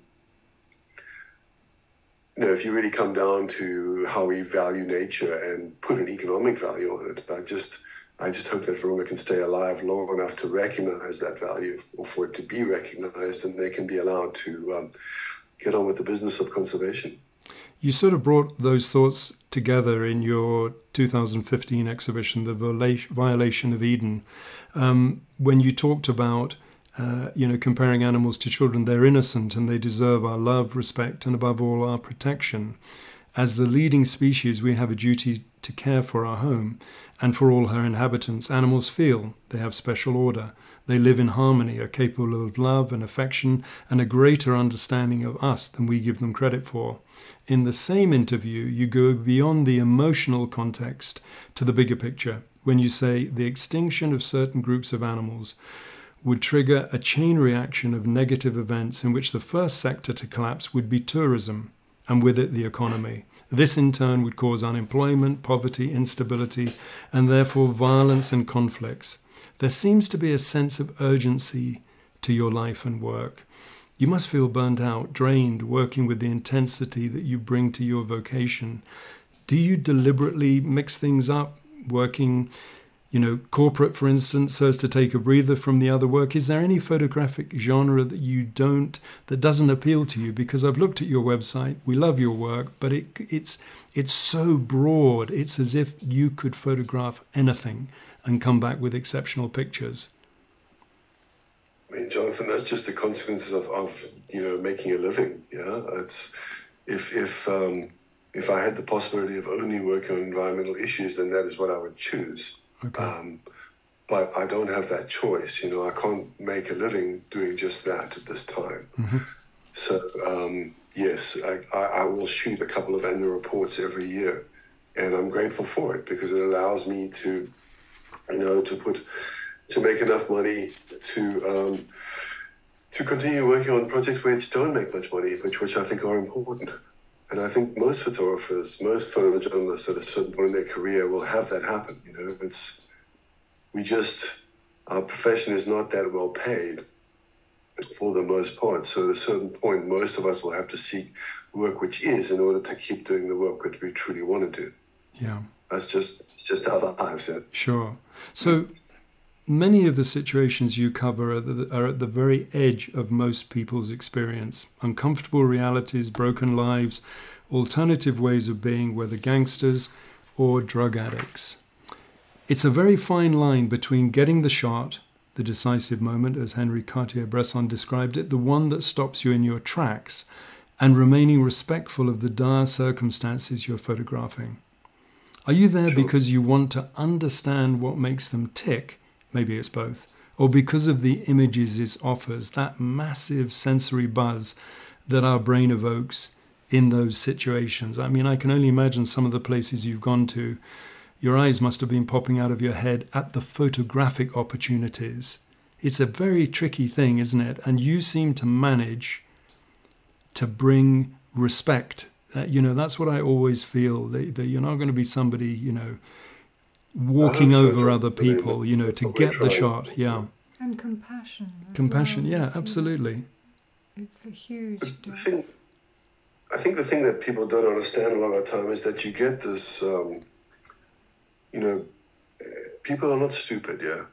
you know, if you really come down to how we value nature and put an economic value on it, I just, I just hope that Virunga can stay alive long enough to recognize that value, or for it to be recognized, and they can be allowed to um, get on with the business of conservation. You sort of brought those thoughts together in your 2015 exhibition, The Violation of Eden, um, when you talked about uh, you know, comparing animals to children, they're innocent and they deserve our love, respect, and above all, our protection. As the leading species, we have a duty to care for our home and for all her inhabitants. Animals feel, they have special order, they live in harmony, are capable of love and affection and a greater understanding of us than we give them credit for. In the same interview, you go beyond the emotional context to the bigger picture when you say the extinction of certain groups of animals would trigger a chain reaction of negative events in which the first sector to collapse would be tourism, and with it the economy. This in turn would cause unemployment, poverty, instability, and therefore violence and conflicts. There seems to be a sense of urgency to your life and work. You must feel burnt out, drained, working with the intensity that you bring to your vocation. Do you deliberately mix things up, working you know, corporate, for instance, so as to take a breather from the other work? Is there any photographic genre that you don't, that doesn't appeal to you? Because I've looked at your website, we love your work, but it, it's it's so broad. It's as if you could photograph anything and come back with exceptional pictures. I mean, Jonathan, that's just the consequences of, of you know making a living. Yeah, it's if if um, if I had the possibility of only working on environmental issues, then that is what I would choose. Okay. Um, but I don't have that choice. You know, I can't make a living doing just that at this time. Mm-hmm. So um, yes, I, I, will shoot a couple of annual reports every year, and I'm grateful for it because it allows me to, you know, to put to make enough money to um, to continue working on projects which don't make much money, which which I think are important. And I think most photographers, most photojournalists at a certain point in their career will have that happen. You know, it's we just our profession is not that well paid for the most part. So at a certain point, most of us will have to seek work which is in order to keep doing the work which we truly want to do. Yeah, that's just it's just our lives. Yeah. Sure. So Many of the situations you cover are, the, are, at the very edge of most people's experience uncomfortable realities, broken lives, alternative ways of being, whether gangsters or drug addicts. It's a very fine line between getting the shot, the decisive moment, as Henri Cartier Bresson described it, the one that stops you in your tracks, and remaining respectful of the dire circumstances you're photographing. Are you there sure. because you want to understand what makes them tick? Maybe it's both, or because of the images it offers, that massive sensory buzz that our brain evokes in those situations. I mean, I can only imagine some of the places you've gone to. Your eyes must have been popping out of your head at the photographic opportunities. It's a very tricky thing, isn't it? And you seem to manage to bring respect. Uh, you know, that's what I always feel that, that you're not going to be somebody, you know, walking over other people, you know, to get the shot. Yeah. And compassion. Compassion, well, yeah, absolutely. It's a huge. I think, I think the thing that people don't understand a lot of the time is that you get this, um, you know, people are not stupid, yeah.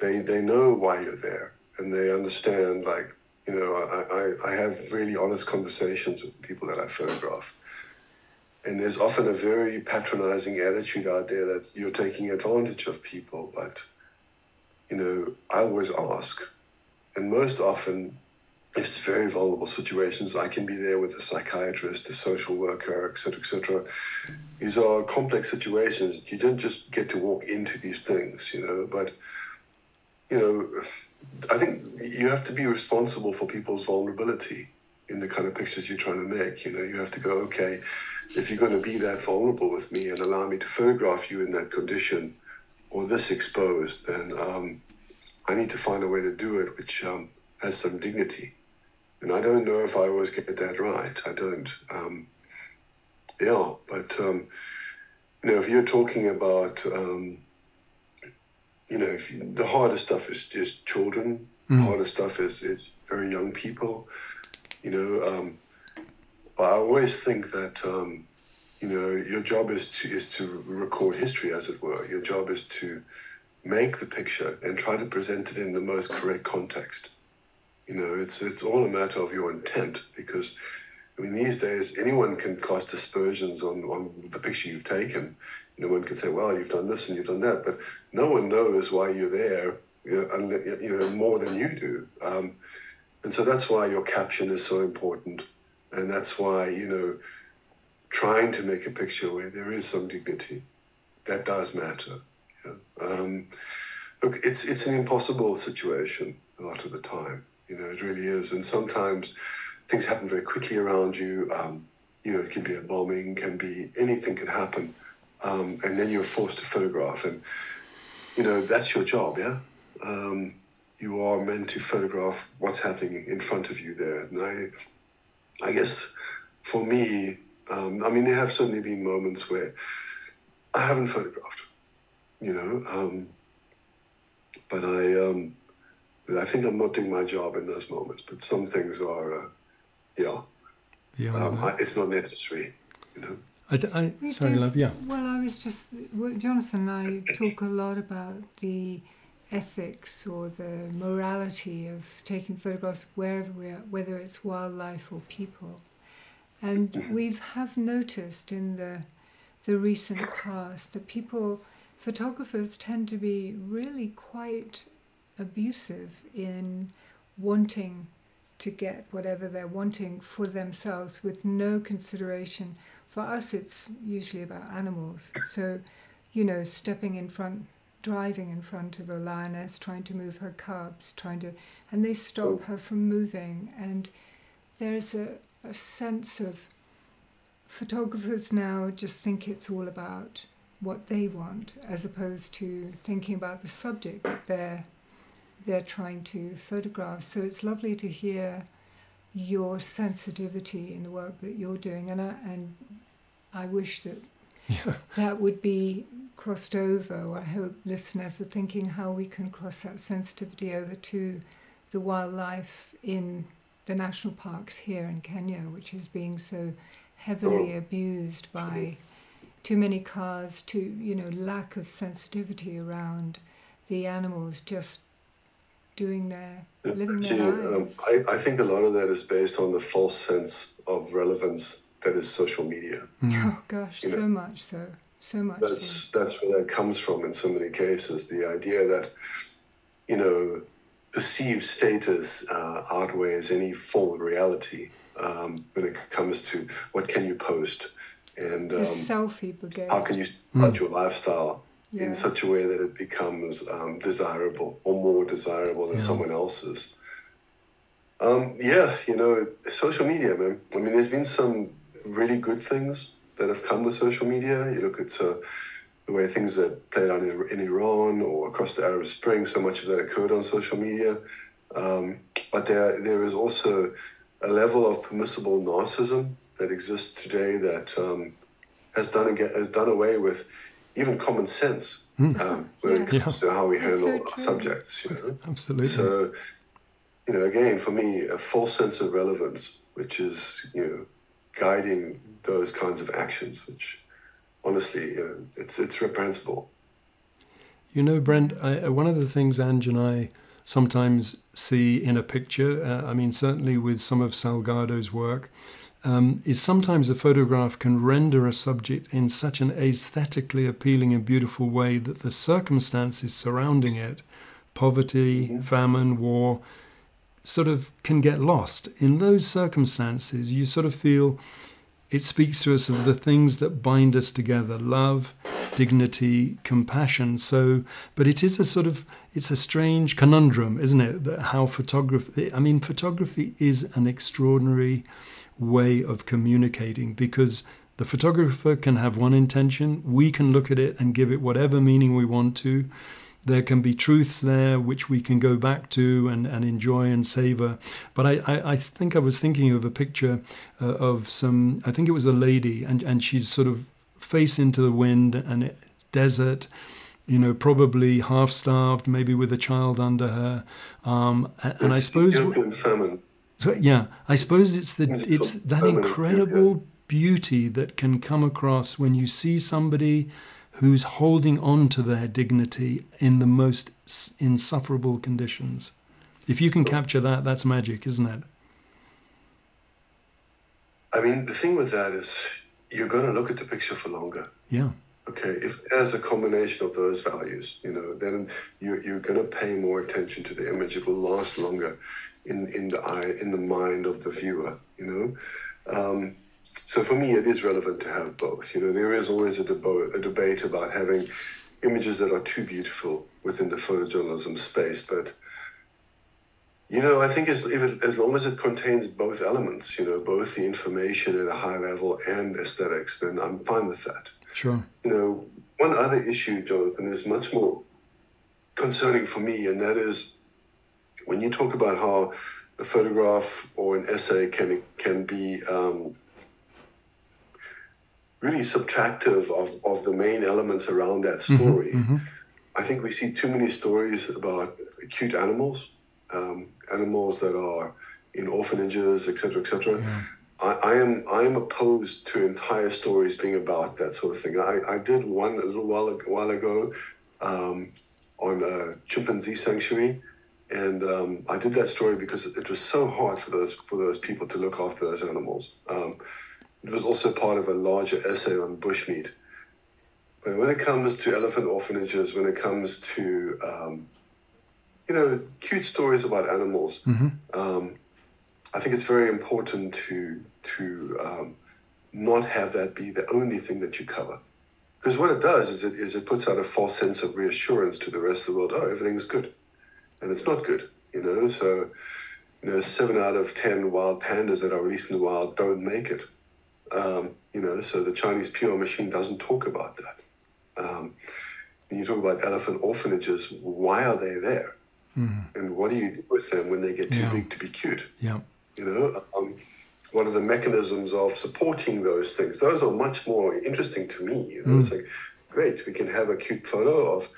They, they know why you're there and they understand, like, you know, I, I, I have really honest conversations with the people that I photograph and there's often a very patronizing attitude out there that you're taking advantage of people. But, you know, I always ask. And most often, if it's very vulnerable situations, I can be there with a psychiatrist, a social worker, etc., etc. These are complex situations. You don't just get to walk into these things, you know. But, you know, I think you have to be responsible for people's vulnerability in the kind of pictures you're trying to make. You know, you have to go, okay, if you're going to be that vulnerable with me and allow me to photograph you in that condition or this exposed, then um, I need to find a way to do it which um, has some dignity. And I don't know if I always get that right. I don't. Um, yeah, but um, you know, if you're talking about, um, you know, if you, the hardest stuff is just children. Mm. The hardest stuff is is very young people. You know, um, I always think that um, you know your job is to is to record history, as it were. Your job is to make the picture and try to present it in the most correct context. You know, it's it's all a matter of your intent because. I mean, these days, anyone can cast aspersions on, on the picture you've taken. You know, one can say, well, you've done this and you've done that, but no one knows why you're there, you know more than you do. Um, and so that's why your caption is so important. And that's why, you know, trying to make a picture where there is some dignity, that does matter. Um, look, it's, it's an impossible situation a lot of the time. You know, it really is. And sometimes things happen very quickly around you. Um, you know, it can be a bombing, can be anything can happen. Um, and then you're forced to photograph. And, you know, that's your job, yeah? Um, you are meant to photograph what's happening in front of you there. And I, I guess for me, um, I mean, there have certainly been moments where I haven't photographed, you know, um, but I, um, I think I'm not doing my job in those moments, but some things are, uh, yeah, yeah. Um, I, it's not necessary, you know. I, I sorry, love. Yeah. Well, I was just Jonathan and I talk a lot about the ethics or the morality of taking photographs wherever we are, whether it's wildlife or people, and *clears throat* we have noticed in the the recent past that people, photographers, tend to be really quite abusive in wanting to get whatever they're wanting for themselves with no consideration. For us, it's usually about animals. So, you know, stepping in front, driving in front of a lioness, trying to move her cubs, trying to, and they stop oh. her from moving. And there's a, a sense of photographers now just think it's all about what they want as opposed to thinking about the subject that they're they're trying to photograph. So it's lovely to hear your sensitivity in the work that you're doing, and I, and I wish that yeah. that would be crossed over. I hope listeners are thinking how we can cross that sensitivity over to the wildlife in the national parks here in Kenya, which is being so heavily oh. abused by too many cars, to you know lack of sensitivity around the animals just doing their living their um, lives. Um, I, I think a lot of that is based on the false sense of relevance that is social media. Mm. Oh gosh, you so know, much so, so much. That's so. that's where that comes from in so many cases. The idea that you know perceived status uh, outweighs any form of reality um, when it comes to what can you post and um, selfie brigade. How can you start mm. your lifestyle yeah. in such a way that it becomes um, desirable or more desirable than yeah. someone else's. Um, yeah, you know, social media, man. I mean, there's been some really good things that have come with social media. You look at uh, the way things are played out in, in, Iran or across the Arab Spring, so much of that occurred on social media. Um, but there, there is also a level of permissible narcissism that exists today that um, has done has done away with even common sense mm. um, when yeah. it comes yeah. to how we handle so subjects. You know? Absolutely. So, you know, again, for me, a false sense of relevance, which is you know, guiding those kinds of actions, which honestly, you know, it's it's reprehensible. You know, Brent, I, one of the things Ange and I sometimes see in a picture, uh, I mean, certainly with some of Salgado's work, um, is sometimes a photograph can render a subject in such an aesthetically appealing and beautiful way that the circumstances surrounding it, poverty, mm-hmm. famine, war, sort of can get lost. In those circumstances, you sort of feel it speaks to us of the things that bind us together love, dignity, compassion. So, but it is a sort of, it's a strange conundrum, isn't it? That how photography, I mean, photography is an extraordinary way of communicating because the photographer can have one intention, we can look at it and give it whatever meaning we want to. There can be truths there which we can go back to and, and enjoy and savor. But I, I, I think I was thinking of a picture uh, of some, I think it was a lady, and, and she's sort of face into the wind and it, desert you know, probably half starved, maybe with a child under her. Um, and, and I suppose. So yeah, I suppose it's the it's that incredible beauty that can come across when you see somebody who's holding on to their dignity in the most insufferable conditions. If you can capture that, that's magic, isn't it? I mean, the thing with that is you're going to look at the picture for longer. Yeah. Okay, if there's a combination of those values, you know, then you, you're going to pay more attention to the image. It will last longer in, in the eye, in the mind of the viewer, you know. Um, so for me, it is relevant to have both. You know, there is always a, debo- a debate about having images that are too beautiful within the photojournalism space, but you know, I think as, it, as long as it contains both elements, you know, both the information at a high level and aesthetics, then I'm fine with that. Sure. You know, one other issue, Jonathan, is much more concerning for me, and that is when you talk about how a photograph or an essay can can be um, really subtractive of, of the main elements around that mm-hmm, story. Mm-hmm, mm-hmm. I think we see too many stories about cute animals, um, animals that are in orphanages, etc., etc. Yeah. I, I, am I am opposed to entire stories being about that sort of thing. I, I did one a little while a while ago um, on a chimpanzee sanctuary, and um, I did that story because it was so hard for those for those people to look after those animals. Um, it was also part of a larger essay on bushmeat. But when it comes to elephant orphanages, when it comes to um, you know cute stories about animals, mm-hmm. Um, I think it's very important to to um, not have that be the only thing that you cover. Because what it does is it, is it puts out a false sense of reassurance to the rest of the world. Oh, everything's good, and it's not good. You know, so you know, seven out of ten wild pandas that are released in the wild don't make it. Um, you know, so the Chinese PR machine doesn't talk about that. Um, when you talk about elephant orphanages, why are they there? Mm-hmm. And what do you do with them when they get too yeah. big to be cute? Yeah. You know, um, what are the mechanisms of supporting those things? Those are much more interesting to me. You know, mm. it's like, great, we can have a cute photo of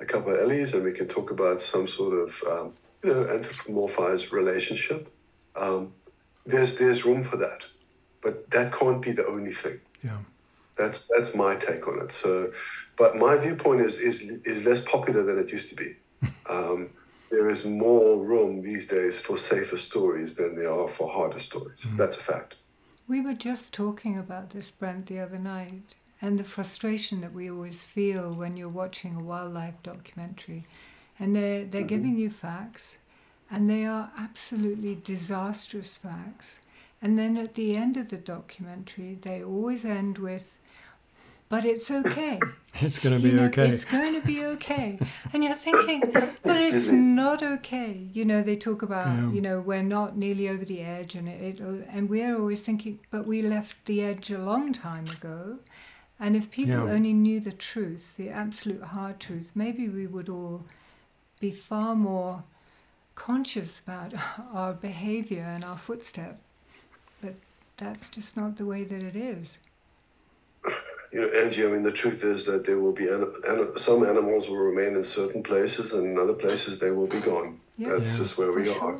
a couple of Ellies and we can talk about some sort of, um, you know, anthropomorphized relationship. Um, there's there's room for that, but that can't be the only thing. Yeah. That's that's my take on it. So, but my viewpoint is is is less popular than it used to be. *laughs* Um, there is more room these days for safer stories than there are for harder stories. Mm. That's a fact. We were just talking about this, Brent, the other night, and the frustration that we always feel when you're watching a wildlife documentary, and they're they're mm-hmm. giving you facts, and they are absolutely disastrous facts. And then at the end of the documentary, they always end with, but it's okay. *laughs* it's going to be know, okay. It's going to be okay. And you're *laughs* thinking, but it's not okay. You know, they talk about, yeah. you know, we're not nearly over the edge, and it, and we're always thinking, but we left the edge a long time ago. And if people yeah. only knew the truth, the absolute hard truth, maybe we would all be far more conscious about *laughs* our behavior and our footstep. But that's just not the way that it is you know, Angie, I mean, the truth is that there will be some animals will remain in certain places, and in other places they will be gone. Yeah. That's yeah. just where we are.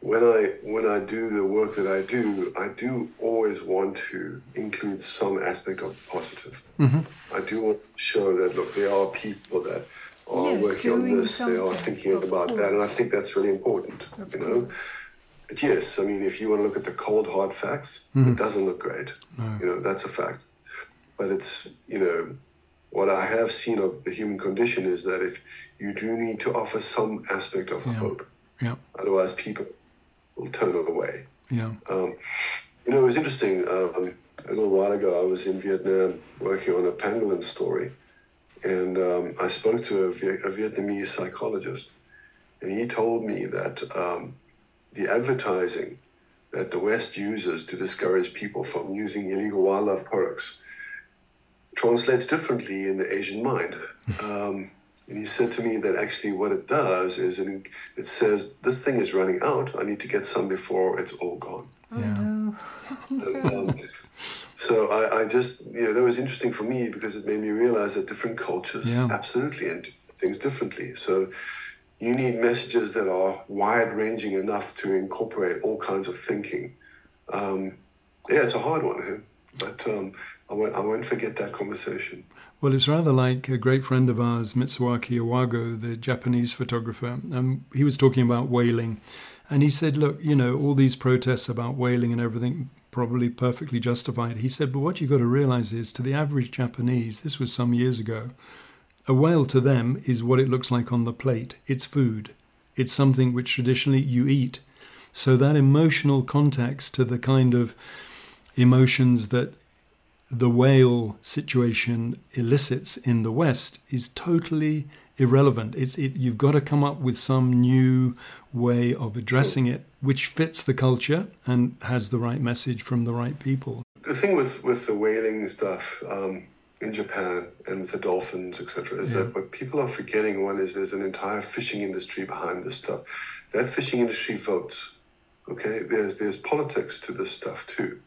When I when I do the work that I do, I do always want to include some aspect of positive. Mm-hmm. I do want to show that look, there are people that are yes, working on this, they are thinking about course. that, and I think that's really important. Of you know. But yes, I mean, if you want to look at the cold hard facts, mm-hmm. it doesn't look great. No. You know, that's a fact but it's you know what I have seen of the human condition is that if you do need to offer some aspect of yeah. hope, yeah. otherwise people will turn away. Yeah. Um, you know, it was interesting. Um, a little while ago, I was in Vietnam working on a pangolin story, and um, I spoke to a, a, Vietnamese psychologist, and he told me that um, the advertising that the West uses to discourage people from using illegal wildlife products translates differently in the Asian mind. *laughs* Um, and he said to me that actually what it does is it, it says, This thing is running out. I need to get some before it's all gone. Oh, no. *laughs* and, um, so I, I, just, you know, that was interesting for me because it made me realize that different cultures yeah. absolutely and things differently. So you need messages that are wide ranging enough to incorporate all kinds of thinking. Um, yeah, it's a hard one, but um, I won't, I won't forget that conversation. Well, it's rather like a great friend of ours, Mitsuaki Iwago, the Japanese photographer. Um, he was talking about whaling. And he said, look, you know, all these protests about whaling and everything, probably perfectly justified. He said, but what you've got to realize is to the average Japanese, this was some years ago, a whale to them is what it looks like on the plate. It's food, it's something which traditionally you eat. So that emotional context to the kind of emotions that the whale situation elicits in the West is totally irrelevant. It's it, you've got to come up with some new way of addressing sure. it, which fits the culture and has the right message from the right people. The thing with with the whaling stuff um, in Japan and with the dolphins, etc., is yeah. that what people are forgetting one is there's an entire fishing industry behind this stuff. That fishing industry votes. Okay, there's there's politics to this stuff too.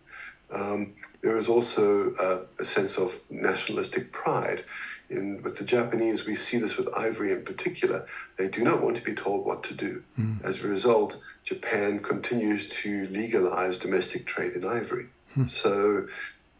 Um, there is also a sense of nationalistic pride. In, with the Japanese, we see this with ivory in particular. They do not want to be told what to do. Mm. As a result, Japan continues to legalize domestic trade in ivory. Mm. So,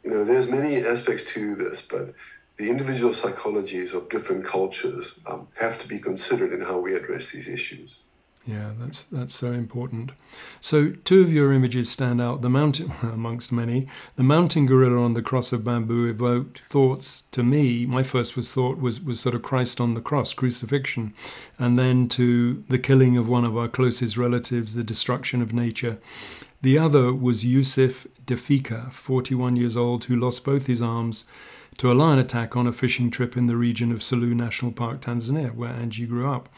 you know, there's many aspects to this, but the individual psychologies of different cultures um, have to be considered in how we address these issues. Yeah, that's that's so important. So two of your images stand out. The mountain, *laughs* amongst many, the mountain gorilla on the cross of bamboo evoked thoughts to me. My first was thought was was sort of Christ on the cross, crucifixion, and then to the killing of one of our closest relatives, the destruction of nature. The other was Yusuf Defika, 41 years old, who lost both his arms to a lion attack on a fishing trip in the region of Selous National Park, Tanzania, where Angie grew up.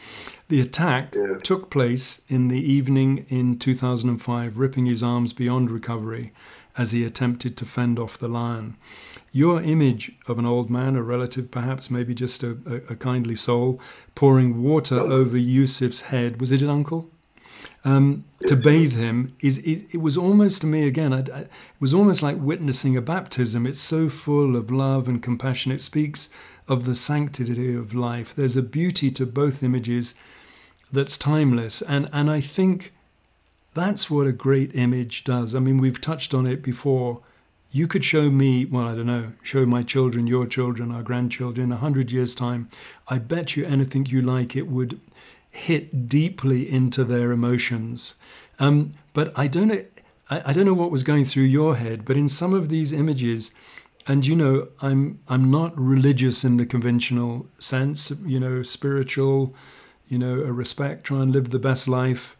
The attack yeah. took place in the evening in 2005, ripping his arms beyond recovery as he attempted to fend off the lion. Your image of an old man, a relative perhaps, maybe just a, a, a kindly soul, pouring water oh. over Yusuf's head, was it an uncle? Um, to bathe him is it, it, was almost to me again I, I, it was almost like witnessing a baptism. It's so full of love and compassion. It speaks of the sanctity of life. There's a beauty to both images that's timeless. And and I think that's what a great image does. I mean we've touched on it before. You could show me well I don't know show my children your children our grandchildren a hundred years time. I bet you anything you like it would hit deeply into their emotions. Um, but I don't know. I, I don't know what was going through your head, but in some of these images, and you know, I'm I'm not religious in the conventional sense. You know, spiritual. You know, a respect, try and live the best life.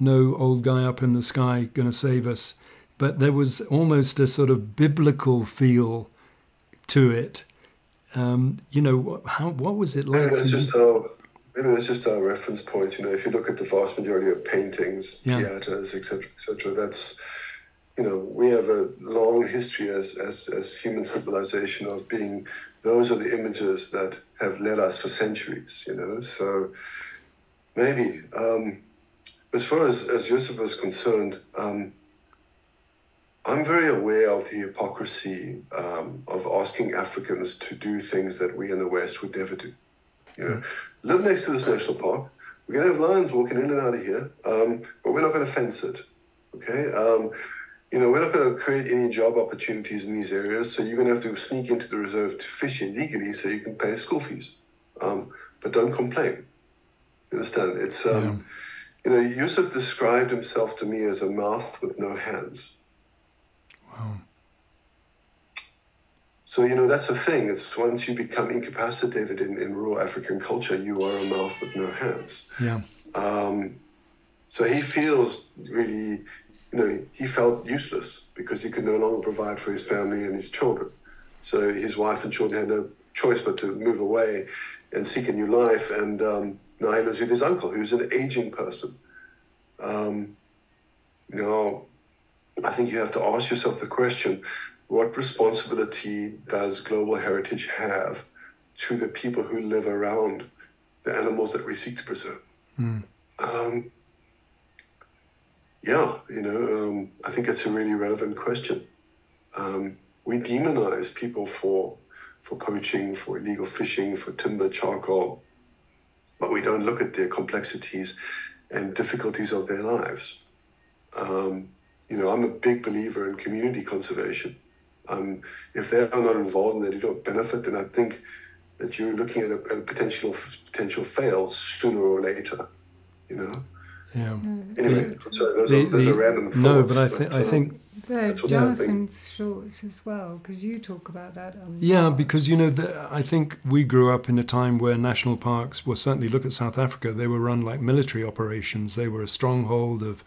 No old guy up in the sky going to save us. But there was almost a sort of biblical feel to it. Um, you know, how what was it like? Yeah, that's just how Maybe that's just a reference point. You know, if you look at the vast majority of paintings, yeah. theaters, etc., etc., that's you know we have a long history as, as as human civilization of being those are the images that have led us for centuries. You know, so maybe um, as far as as Yusuf is concerned. Um, I'm very aware of the hypocrisy um, of asking Africans to do things that we in the West would never do. You know, live next to this national park. We're going to have lions walking in and out of here, um, but we're not going to fence it. Okay. Um, you know, we're not going to create any job opportunities in these areas, so you're going to have to sneak into the reserve to fish illegally so you can pay school fees. Um, but don't complain. You understand? It's, um, yeah. you know, Yusuf described himself to me as a mouth with no hands. Wow. So, you know, that's a thing. It's once you become incapacitated in, in rural African culture, you are a mouth with no hands. Yeah. Um, so he feels really, you know, he felt useless because he could no longer provide for his family and his children. So his wife and children had no choice but to move away and seek a new life. And um, now he lives with his uncle, who's an aging person. Um, you know, I think you have to ask yourself the question what responsibility does global heritage have to the people who live around the animals that we seek to preserve? Mm. Um, yeah, you know, um, I think it's a really relevant question. Um, we demonize people for for poaching, for illegal fishing, for timber, charcoal, but we don't look at their complexities and difficulties of their lives. Um, you know, I'm a big believer in community conservation. Um, if they're not involved and they don't benefit, then I think that you're looking at a, at a potential potential fail sooner or later. You know. Yeah. Mm. Anyway, sorry, those, the, are, those the, are random thoughts. No, but I think um, I think. There, Jonathan's shorts as well, because you talk about that. Um, yeah, because you know, the, I think we grew up in a time where national parks well, certainly look at South Africa. They were run like military operations. They were a stronghold of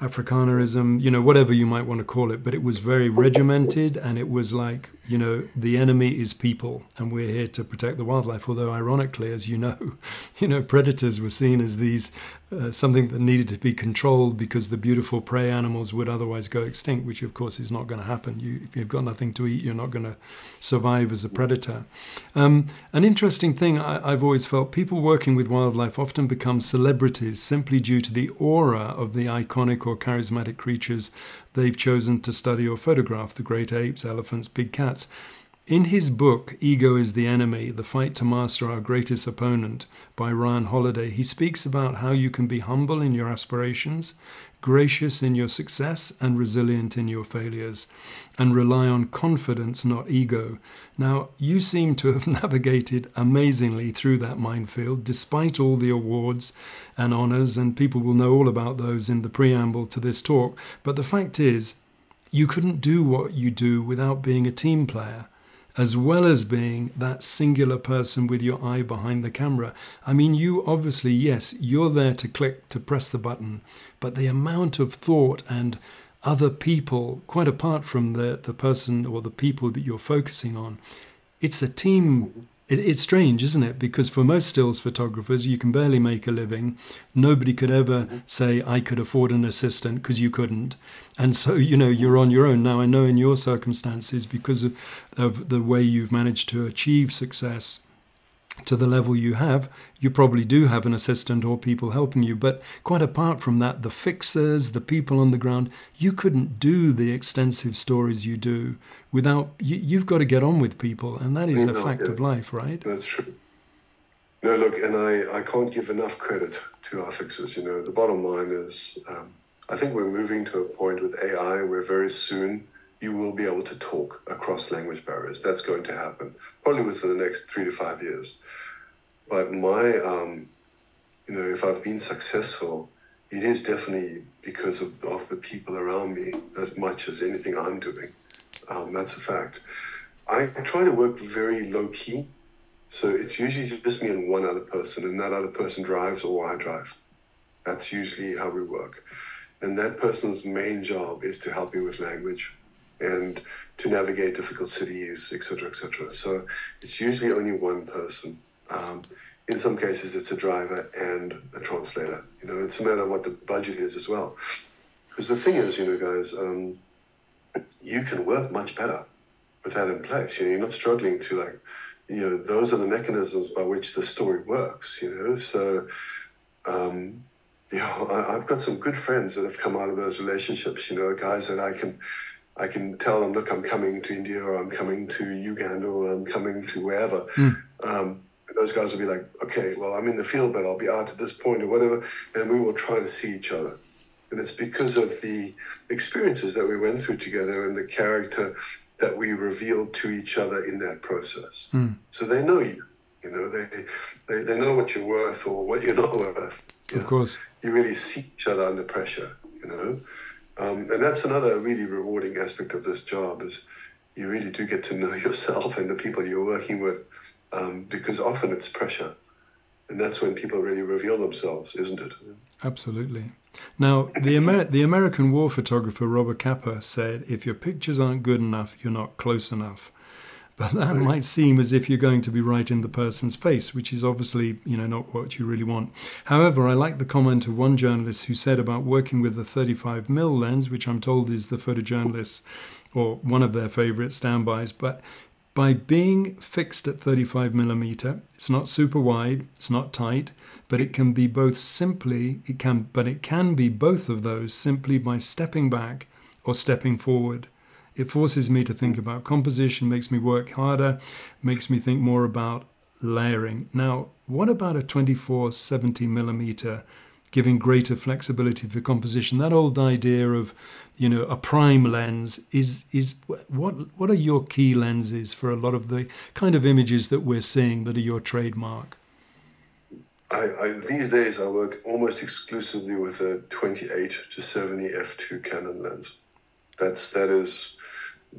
Afrikanerism, you know, whatever you might want to call it, but it was very regimented and it was like, you know, the enemy is people and we're here to protect the wildlife. Although, ironically, as you know, *laughs* you know, predators were seen as these uh, something that needed to be controlled because the beautiful prey animals would otherwise go extinct, which of course is not going to happen. You, if you've got nothing to eat, you're not going to survive as a predator. Um, an interesting thing I, I've always felt people working with wildlife often become celebrities simply due to the aura of the iconic or charismatic creatures they've chosen to study or photograph the great apes, elephants, big cats. In his book, Ego is the Enemy The Fight to Master Our Greatest Opponent by Ryan Holiday, he speaks about how you can be humble in your aspirations, gracious in your success, and resilient in your failures, and rely on confidence, not ego. Now, you seem to have *laughs* navigated amazingly through that minefield, despite all the awards and honours, and people will know all about those in the preamble to this talk. But the fact is, you couldn't do what you do without being a team player as well as being that singular person with your eye behind the camera. I mean, you obviously, yes, you're there to click, to press the button, but the amount of thought and other people, quite apart from the, the person or the people that you're focusing on, it's a team it, it's strange, isn't it? Because for most stills photographers, you can barely make a living. Nobody could ever mm-hmm. say, I could afford an assistant because you couldn't. And so, *laughs* you know, you're on your own. Now, I know in your circumstances, because of, of the way you've managed to achieve success, to the level you have, you probably do have an assistant or people helping you. But quite apart from that, the fixers, the people on the ground, you couldn't do the extensive stories you do without. You, have got to get on with people, and that is a fact yeah. of life, right? That's true. No, look, and I, I can't give enough credit to our fixers. You know, the bottom line is um, I think we're moving to a point with AI where very soon you will be able to talk across language barriers. That's going to happen probably within the next three to five years. But my, um, you know, if I've been successful, it is definitely because of, of the people around me as much as anything I'm doing. Um, that's a fact. I try to work very low key. So it's usually just me and one other person, and that other person drives or I drive. That's usually how we work. And that person's main job is to help me with language and to navigate difficult cities, etc., etc. So it's usually only one person. Um, in some cases, it's a driver and a translator. You know, it's a matter of what the budget is as well. Because the thing is, you know, guys, um, you can work much better with that in place. You know, you're not struggling to like, you know, those are the mechanisms by which the story works. You know, so. Um, you know, I, I've got some good friends that have come out of those relationships. You know, guys that I can I can tell them, look, I'm coming to India or I'm coming to Uganda or I'm coming to wherever. Mm. Um, those guys will be like, okay, well, I'm in the field, but I'll be out at this point or whatever. And we will try to see each other. And it's because of the experiences that we went through together and the character that we revealed to each other in that process. Mm. So they know you. You know, they, they, they know what you're worth or what you're not worth. of know? course. You really see each other under pressure, you know. Um, and that's another really rewarding aspect of this job is you really do get to know *laughs* yourself and the people you're working with um, because often it's pressure. And that's when people really reveal themselves, isn't it? Absolutely. Now, the, Amer- the American war photographer Robert Capa said, if your pictures aren't good enough, you're not close enough. *laughs* But that might seem as if you're going to be right in the person's face, which is obviously, you know, not what you really want. However, I like the comment of one journalist who said about working with the 35mm lens, which I'm told is the photojournalists or one of their favorite standbys, but by being fixed at 35mm, it's not super wide, it's not tight, but it can be both simply, it can, but it can be both of those simply by stepping back or stepping forward. It forces me to think about composition, makes me work harder, makes me think more about layering. Now, what about a 24 70 millimeter giving greater flexibility for composition? That old idea of, you know, a prime lens is is what what are your key lenses for a lot of the kind of images that we're seeing that are your trademark? I, I, these days I work almost exclusively with a 28 to 70 f2 Canon lens. That's that is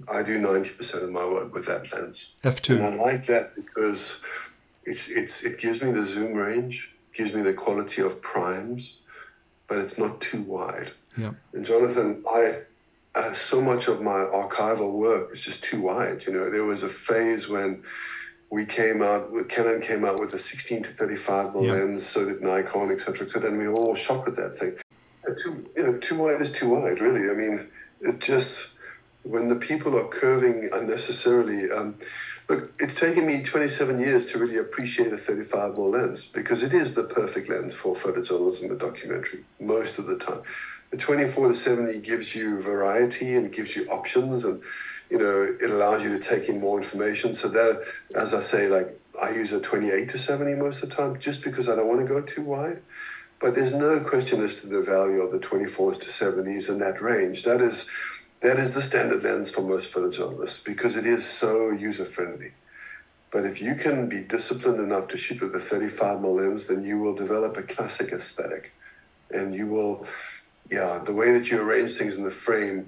I do 90% of my work with that lens. F2. And I like that because it's, it's, it gives me the zoom range, gives me the quality of primes, but it's not too wide. Yeah. And Jonathan, I, uh, so much of my archival work is just too wide. You know, there was a phase when we came out, Canon came out with a 16 to 35 mm yeah. lens, so did Nikon, et cetera, et cetera, and we were all shocked with that thing. Too, you know, too wide is too wide, really. I mean, it just when the people are curving unnecessarily. Um, look, it's taken me 27 years to really appreciate a 35 mm lens because it is the perfect lens for photojournalism and documentary most of the time. The 24 to 70 gives you variety and gives you options and you know it allows you to take in more information. So that, as I say, like I use a 28 to 70 most of the time just because I don't want to go too wide. But there's no question as to the value of the 24s to 70s in that range. That is that is the standard lens for most photojournalists because it is so user friendly. But if you can be disciplined enough to shoot with a 35 mm lens, then you will develop a classic aesthetic. And you will, yeah, the way that you arrange things in the frame,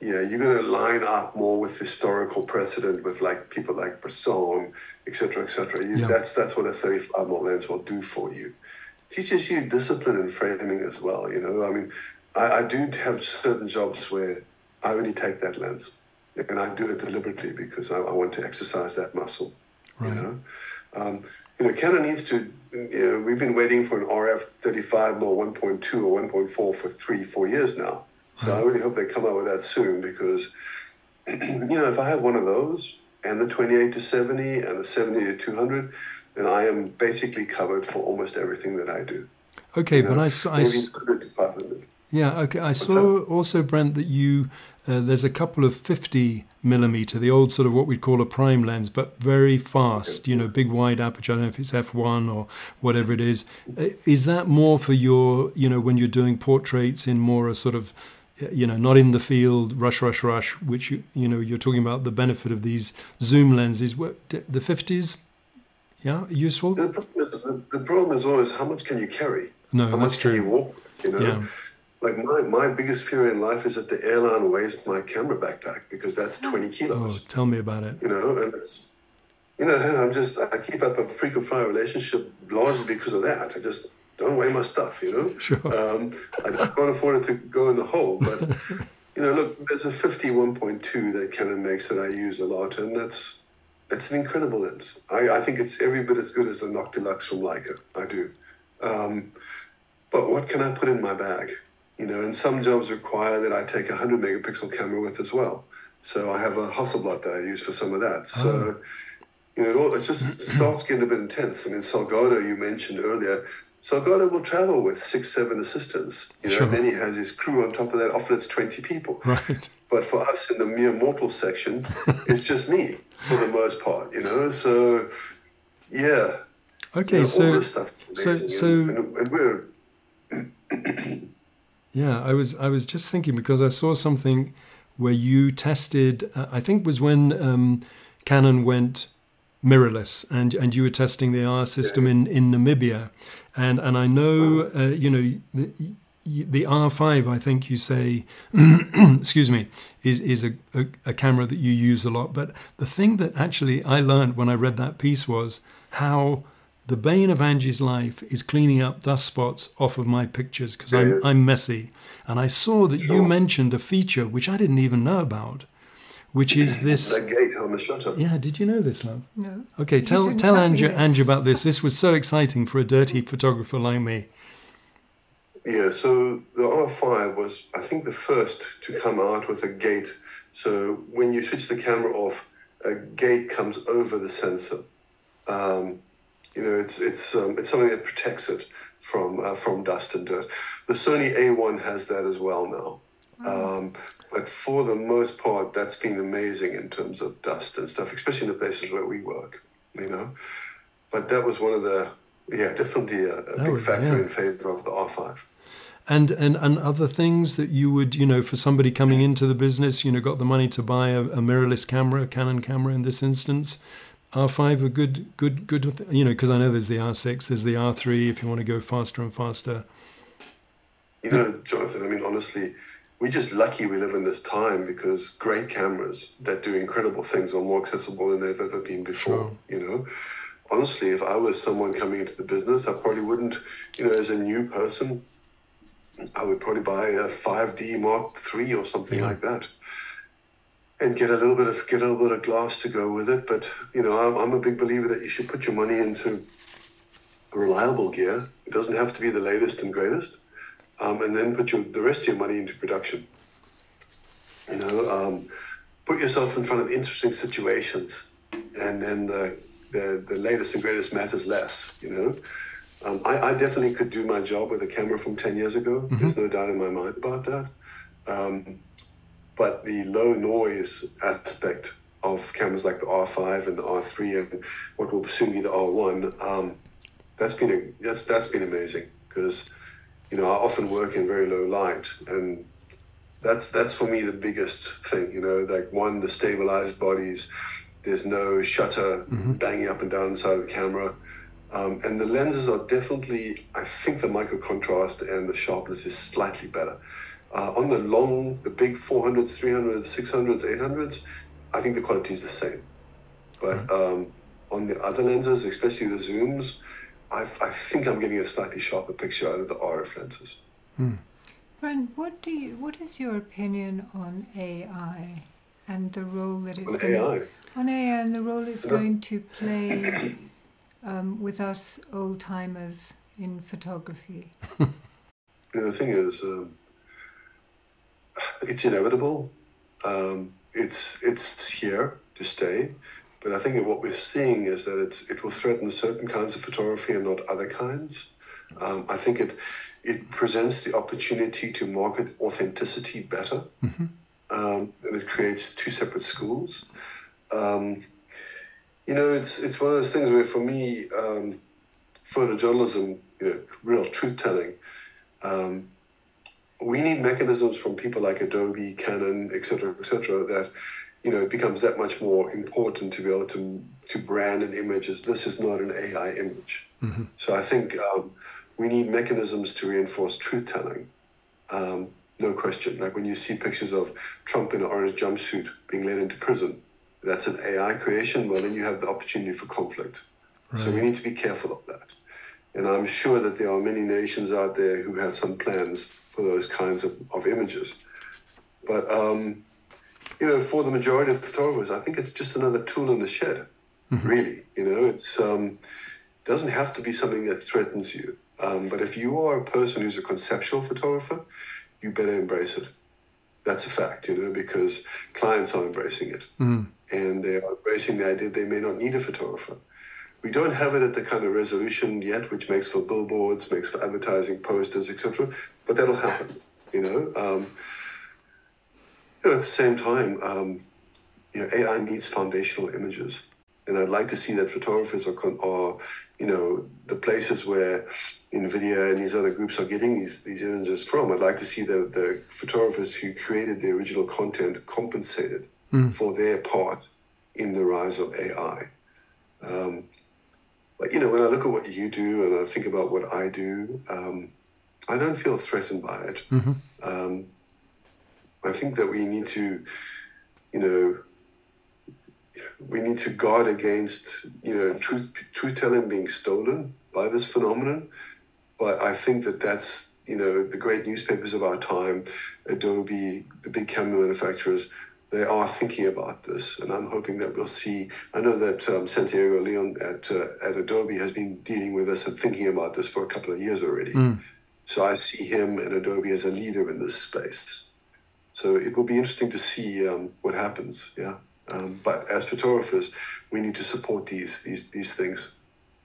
yeah, you're going to line up more with historical precedent with like people like Bresson, et cetera, et cetera. You, yeah. That's, that's what a 35 mm lens will do for you teaches you discipline in framing as well. You know, I mean, I, I do have certain jobs where I only take that lens, and I do it deliberately because I, I want to exercise that muscle. Right. You know, um, you know, Canon needs to. You know, we've been waiting for an RF 35 or 1.2 or 1.4 for three, four years now. So right. I really hope they come out with that soon because, *clears throat* you know, if I have one of those and the 28 to 70 and the 70 to 200, then I am basically covered for almost everything that I do. Okay, you know, but I, I, yeah, okay. I What's saw that? also, Brent, that you uh, there's a couple of 50 millimeter, the old sort of what we'd call a prime lens, but very fast, you know, big wide aperture. I don't know if it's f1 or whatever it is. Uh, is that more for your, you know, when you're doing portraits in more a sort of, you know, not in the field, rush, rush, rush, which, you, you know, you're talking about the benefit of these zoom lenses. The 50s, yeah, useful? The problem is, the problem is always how much can you carry? No, how much true. can you walk with, you know? Yeah like my, my biggest fear in life is that the airline weighs my camera backpack because that's 20 kilos. Oh, tell me about it. You know, and it's, you know, I'm just, I keep up a frequent flyer relationship largely because of that. I just don't weigh my stuff, you know? *laughs* Sure. Um, I can't afford it to go in the hole, but, *laughs* you know, look, there's a 51.2 that Canon makes that I use a lot, and that's, that's an incredible lens. I, I think it's every bit as good as the Noctilux from Leica. I do. Um, but what can I put in my bag? You know, and some jobs require that I take a 100 megapixel camera with as well. So I have a Hasselblad that I use for some of that. Oh. So, oh. you know, it, all, it just starts getting a bit intense. I mean, Salgado, you mentioned earlier, Salgado will travel with six, seven assistants, you know, sure. and then he has his crew on top of that. Often it's 20 people. Right. But for us in the mere mortal section, *laughs* it's just me for the most part, you know. So, yeah. Okay, you know, so, so, so, and, and we're *clears throat* *coughs* Yeah, I was I was just thinking because I saw something where you tested. Uh, I think was when um, Canon went mirrorless, and and you were testing the R system in, in Namibia, and and I know uh, you know the, the R5. I think you say, *clears throat* excuse me, is is a, a, a camera that you use a lot. But the thing that actually I learned when I read that piece was how the bane of Angie's life is cleaning up dust spots off of my pictures because I'm. I'm messy. And I saw that sure. you mentioned a feature which I didn't even know about, which is *clears throat* this. that gate on the shutter. Yeah, did you know this, love? No. Okay, tell tell Angie, Angie about this. This was so exciting for a dirty *laughs* photographer like me. Yeah, so the R5 was, I think, the first to come out with a gate. So when you switch the camera off, a gate comes over the sensor. Um, you know, it's it's um, it's something that protects it from uh, from dust and dirt. The Sony A1 has that as well now. Oh. Um, but for the most part, that's been amazing in terms of dust and stuff, especially in the places where we work. You know, but that was one of the yeah definitely a, a big factor yeah. in favor of the R5 and and and other things that you would you know for somebody coming into the business you know got the money to buy a, a mirrorless camera a canon camera in this instance R5 are good, good, good. You know, because I know there's the R6, there's the R3. If you want to go faster and faster. You know, Jonathan. I mean, honestly, we're just lucky we live in this time because great cameras that do incredible things are more accessible than they've ever been before. Sure. You know, honestly, if I was someone coming into the business, I probably wouldn't. You know, as a new person, I would probably buy a 5D Mark III or something yeah. like that and get a little bit of get a little bit of glass to go with it. But you know, I'm, I'm a big believer that you should put your money into reliable gear. It doesn't have to be the latest and greatest, um, and then put your the rest of your money into production. You know, um, put yourself in front of interesting situations, and then the, the, the latest and greatest matters less, you know. Um, I, I, definitely could do my job with a camera from 10 years ago. Mm-hmm. There's no doubt in my mind about that. Um, but the low noise aspect of cameras like the R5 and the R3 and what will soon be the R1, um, that's been a, that's that's been amazing because you know I often work in very low light and that's that's for me the biggest thing. You know, like one the stabilized bodies. There's no shutter mm-hmm. banging up and down inside of the camera. Um, and the lenses are definitely, I think the micro contrast and the sharpness is slightly better. Uh, on the long, the big 400s, 300s, 600s, 800s, I think the quality is the same. But um, on the other lenses, especially the zooms, I, I think I'm getting a slightly sharper picture out of the RF lenses. Hmm. Brent, what do you? What is your opinion on AI and the role that it's on going AI? On AI and the role it's going to play um, with us old timers in photography. *laughs* you know, the thing is, um, it's inevitable. Um, it's it's here to stay. But I think what we're seeing is that it's it will threaten certain kinds of photography and not other kinds. Um, I think it it presents the opportunity to market authenticity better, mm-hmm. um, and it creates two separate schools. Um, you know, it's it's one of those things where for me, um, photojournalism, you know, real truth telling. We need mechanisms from people like Adobe, Canon, et cetera, et cetera, that you know, it becomes that much more important to be able to to brand an image as this is not an AI image. Mm-hmm. So I think um, we need mechanisms to reinforce truth telling. Um, no question. Like when you see pictures of Trump in an orange jumpsuit being led into prison, that's an AI creation. Well, then you have the opportunity for conflict. Right. So we need to be careful of that. And I'm sure that there are many nations out there who have some plans for those kinds of, of images. But um, you know, for the majority of photographers, I think it's just another tool in the shed. Mm-hmm. Really, you know, it's um, doesn't have to be something that threatens you. Um, but if you are a person who's a conceptual photographer, you better embrace it. That's a fact, you know, because clients are embracing it, mm. and they are embracing the idea they may not need a photographer. We don't have it at the kind of resolution yet, which makes for billboards, makes for advertising posters, etc. But that'll happen, you know. Um, you know, at the same time, um, you know, AI needs foundational images, and I'd like to see that photographers are, are, you know, the places where NVIDIA and these other groups are getting these these images from. I'd like to see the the photographers who created the original content compensated mm. for their part in the rise of AI. Um, but you know, when I look at what you do and I think about what I do, um, I don't feel threatened by it. Mm-hmm. Um, I think that we need to, you know, we need to guard against, you know, truth truth telling being stolen by this phenomenon. But I think that that's, you know, the great newspapers of our time, Adobe, the big camera manufacturers, they are thinking about this, and I'm hoping that we'll see. I know that um, Santiago Lyon at uh, at Adobe has been dealing with this and thinking about this for a couple of years already. Mm. So I see him and Adobe as a leader in this space. So it will be interesting to see um, what happens. Yeah. Um, but as photographers, we need to support these these these things.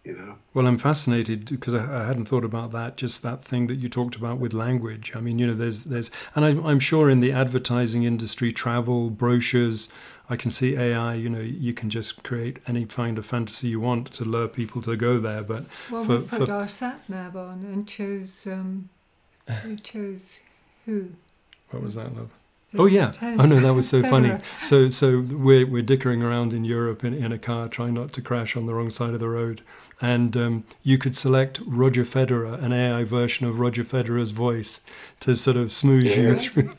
You know. Well, I'm fascinated because I, I, hadn't thought about that. Just that thing that you talked about with language. I mean, you know, there's there's, and I'm, I'm sure in the advertising industry, travel brochures, I can see AI. You know, you can just create any kind of fantasy you want to lure people to go there. But well, for, we put for, our sat nav on and chose um, we chose who. What was that, love? Oh yeah. Oh no, that was so funny. So so we're we're dickering around in Europe in, in a car, trying not to crash on the wrong side of the road, and um, you could select Roger Federer, an AI version of Roger Federer's voice, to sort of smooth yeah. you through.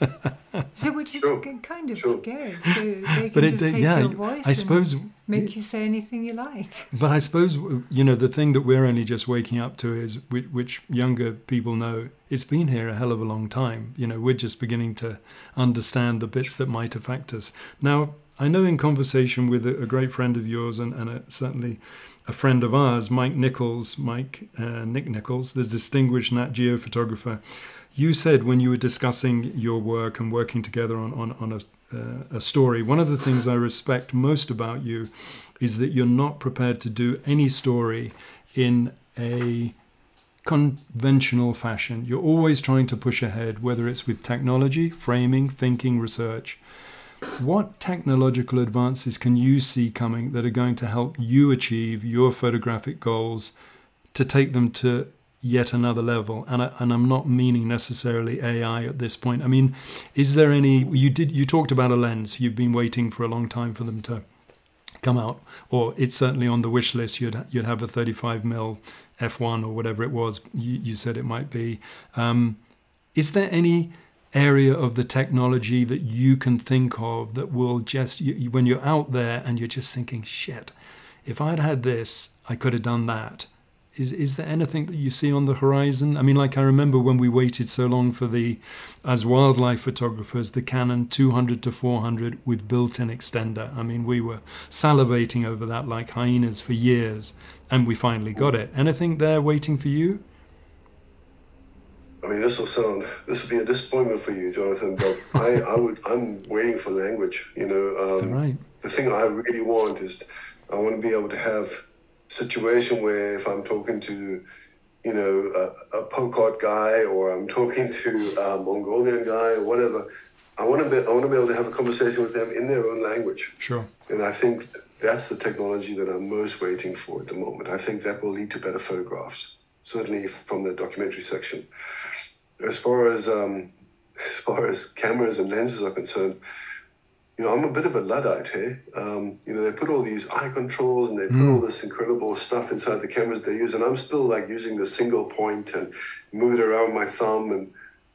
*laughs* *laughs* so which is sure. kind of sure. scary. So they can but just it, take yeah, your voice I suppose make you say anything you like. *laughs* But I suppose you know the thing that we're only just waking up to is which younger people know. It's been here a hell of a long time. You know, we're just beginning to understand the bits that might affect us. Now, I know in conversation with a, great friend of yours and, and a, certainly a friend of ours, Mike Nichols, Mike uh, Nick Nichols, the distinguished Nat Geo photographer, you said when you were discussing your work and working together on, on, on a, uh, a story, one of the things I respect most about you is that you're not prepared to do any story in a conventional fashion. You're always trying to push ahead, whether it's with technology, framing, thinking, research. What technological advances can you see coming that are going to help you achieve your photographic goals to take them to yet another level? And, I, and I'm not meaning necessarily AI at this point. I mean, is there any? You did. You talked about a lens. You've been waiting for a long time for them to come out, or it's certainly on the wish list. You'd you'd have a 35 mil f1 or whatever it was you, you said it might be. Um, is there any area of the technology that you can think of that will just, you, when you're out there and you're just thinking, shit, if I'd had this, I could have done that. Is, is there anything that you see on the horizon? I mean, like I remember when we waited so long for the, as wildlife photographers, the Canon 200 to 400 with built in extender. I mean, we were salivating over that like hyenas for years and we finally got it. Anything there waiting for you? I mean, this will sound this will be a disappointment for you, Jonathan. But I, *laughs* I would I'm waiting for language. You know, um, right. the thing I really want is I want to be able to have situation where if I'm talking to you know a, a Pokot guy or I'm talking to a Mongolian guy or whatever, I want to be I want to be able to have a conversation with them in their own language. Sure. And I think that's the technology that I'm most waiting for at the moment. I think that will lead to better photographs, certainly from the documentary section. As far as um, as far as cameras and lenses are concerned, you know, I'm a bit of a luddite here. Um, you know, they put all these eye controls and they put mm. all this incredible stuff inside the cameras they use, and I'm still like using the single point and move it around my thumb, and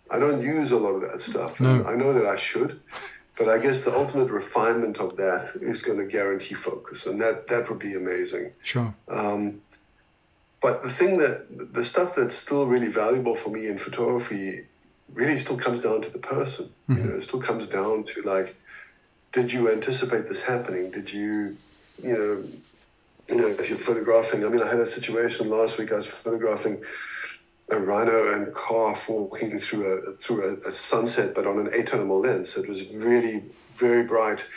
I don't use a lot of that stuff. No. I know that I should, but I guess the ultimate refinement of that is going to guarantee focus, and that that would be amazing. Sure. Um, but the thing that the stuff that's still really valuable for me in photography really still comes down to the person. Mm-hmm. You know, it still comes down to like, did you anticipate this happening? Did you, you know, you know, if you're photographing. I mean, I had a situation last week. I was photographing a rhino and calf walking through a through a, a sunset, but on an atonal lens. So it was really very bright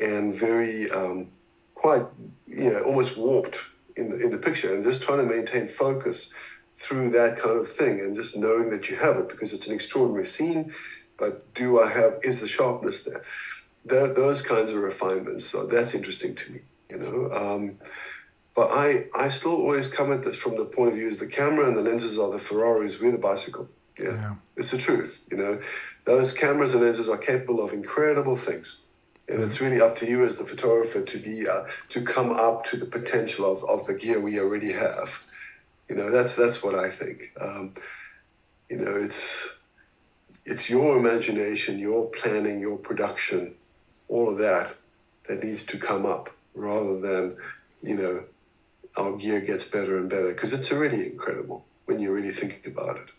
and very um, quite you know almost warped in the in the picture, and just trying to maintain focus through that kind of thing, and just knowing that you have it because it's an extraordinary scene. But do I have is the sharpness there? Those kinds of refinements. So that's interesting to me. You know. Um, but I, I still always come at this from the point of view is the camera and the lenses are the Ferraris, we're the bicycle. Yeah. yeah. It's the truth. You know, those cameras and lenses are capable of incredible things. And it's really up to you as the photographer to be uh, to come up to the potential of, of the gear we already have. You know, that's that's what I think. Um, you know, it's it's your imagination, your planning, your production, all of that that needs to come up rather than, you know, our gear gets better and better because it's already incredible when you really think about it.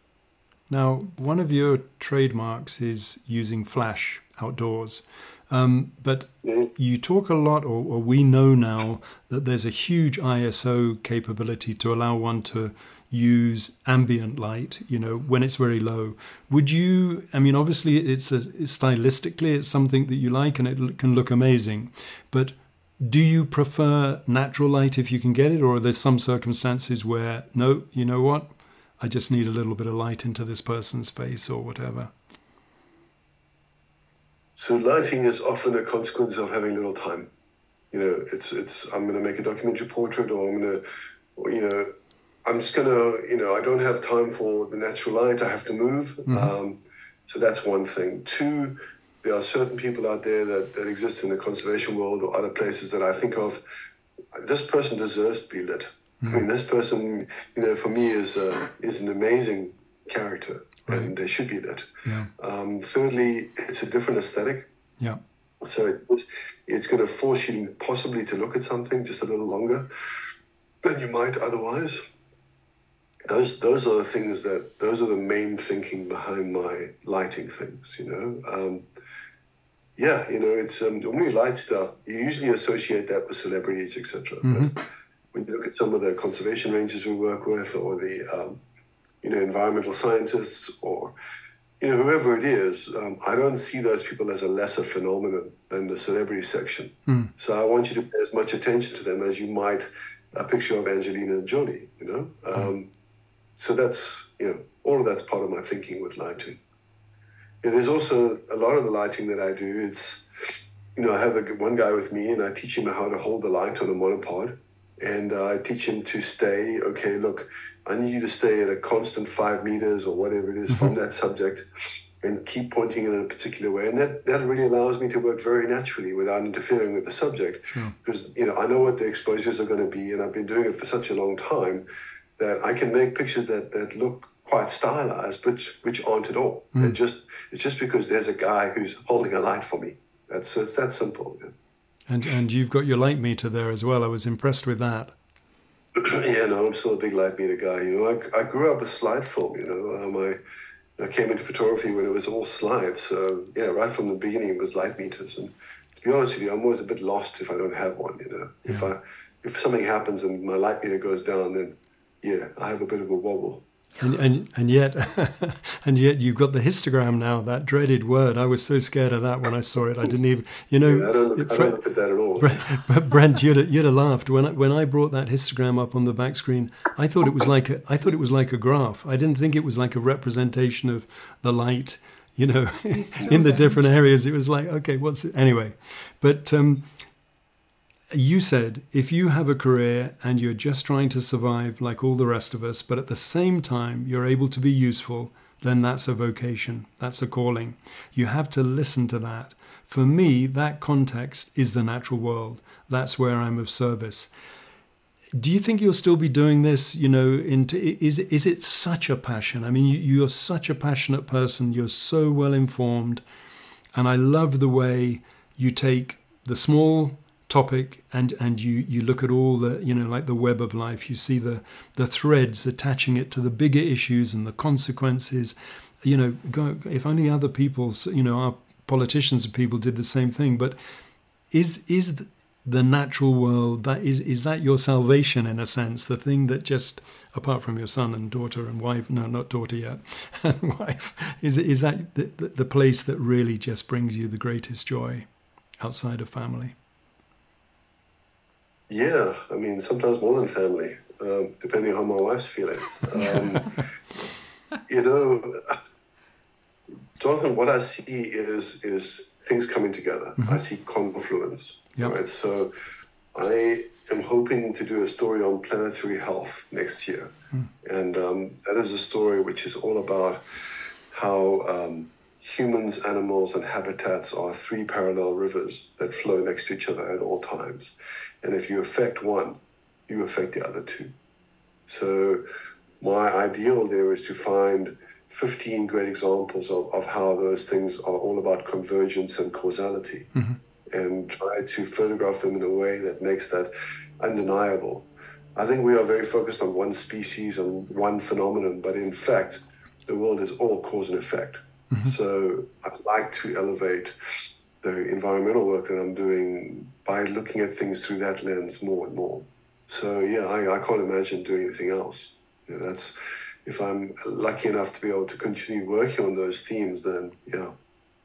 Now, one of your trademarks is using flash outdoors. Um, but you talk a lot, or, or, we know now that there's a huge ISO capability to allow one to use ambient light, you know, when it's very low. Would you, I mean, obviously it's, a, stylistically, it's something that you like and it can look amazing, but do you prefer natural light if you can get it, or are there some circumstances where, no, you know what, I just need a little bit of light into this person's face or whatever? So lighting is often a consequence of having little time. You know, it's it's I'm going to make a documentary portrait, or I'm going to, you know, I'm just going to, you know, I don't have time for the natural light. I have to move. Mm-hmm. Um, so that's one thing. Two, there are certain people out there that, that exist in the conservation world or other places that I think of. This person deserves to be lit. Mm-hmm. I mean, this person, you know, for me is uh, is an amazing character, right. and they should be lit. Yeah. Um, thirdly, it's a different aesthetic. Yeah. So it's, it's going to force you possibly to look at something just a little longer than you might otherwise. Those those are the things that those are the main thinking behind my lighting things. You know. Um, yeah, you know, it's um, when we light stuff, you usually associate that with celebrities, etc. Mm-hmm. But when you look at some of the conservation rangers we work with, or the um, you know environmental scientists, or you know, whoever it is, um, I don't see those people as a lesser phenomenon than the celebrity section. Mm. So I want you to pay as much attention to them as you might a picture of Angelina Jolie, you know? Um, so that's, you know, all of that's part of my thinking with lighting. And there's also a lot of the lighting that I do. It's, you know, I have a, one guy with me and I teach him how to hold the light on a monopod. And uh, I teach him to stay, okay, look, I need you to stay at a constant five meters or whatever it is mm-hmm. from that subject and keep pointing in a particular way. And that, that really allows me to work very naturally without interfering with the subject. Sure. Because, you know, I know what the exposures are going to be and I've been doing it for such a long time that I can make pictures that, that look quite stylized, but which aren't at all. Mm. just it's just because there's a guy who's holding a light for me. That's it's that simple. Yeah. And and you've got your light meter there as well. I was impressed with that. *clears throat* yeah, no, I'm still a big light meter guy. You know, I, I grew up with slide film. You know, um, I I came into photography when it was all slides. So yeah, right from the beginning it was light meters. And to be honest with you, I'm always a bit lost if I don't have one. You know, yeah. if I if something happens and my light meter goes down, then yeah, I have a bit of a wobble. And, and and yet *laughs* and yet you've got the histogram now that dreaded word. I was so scared of that when I saw it. I didn't even you know yeah, I, don't look, I don't look at that at all. Brent, Brent you'd have, you'd have laughed. When I, when I brought that histogram up on the back screen I thought it was like a I thought it was like a graph. I didn't think it was like a representation of the light you know *laughs* in the different areas. It was like okay what's it? anyway. But um, you said if you have a career and you're just trying to survive like all the rest of us, but at the same time you're able to be useful, then that's a vocation, that's a calling. You have to listen to that. For me, that context is the natural world. That's where I'm of service. Do you think you'll still be doing this? You know, into is is it such a passion? I mean, you, you're such a passionate person. You're so well informed, and I love the way you take the small topic and and you you look at all the you know like the web of life you see the the threads attaching it to the bigger issues and the consequences. You know go, if only other people you know our politicians and people did the same thing but is is the natural world that is is that your salvation in a sense the thing that just apart from your son and daughter and wife no not daughter yet *laughs* and wife is is that the, the place that really just brings you the greatest joy outside of family yeah, I mean, sometimes more than family, um, depending on how my wife's feeling. Um, *laughs* you know, Jonathan, what I see is is things coming together. Mm-hmm. I see confluence. Yep. Right. So, I am hoping to do a story on planetary health next year, mm. and um, that is a story which is all about how um, humans, animals, and habitats are three parallel rivers that flow next to each other at all times. And if you affect one, you affect the other two. So my ideal there is to find 15 great examples of, of how those things are all about convergence and causality mm-hmm. and try to photograph them in a way that makes that undeniable. I think we are very focused on one species and one phenomenon, but in fact, the world is all cause and effect. Mm-hmm. So I'd like to elevate the environmental work that I'm doing by looking at things through that lens more and more. So yeah, I, I can't imagine doing anything else. You know, that's if I'm lucky enough to be able to continue working on those themes, then yeah,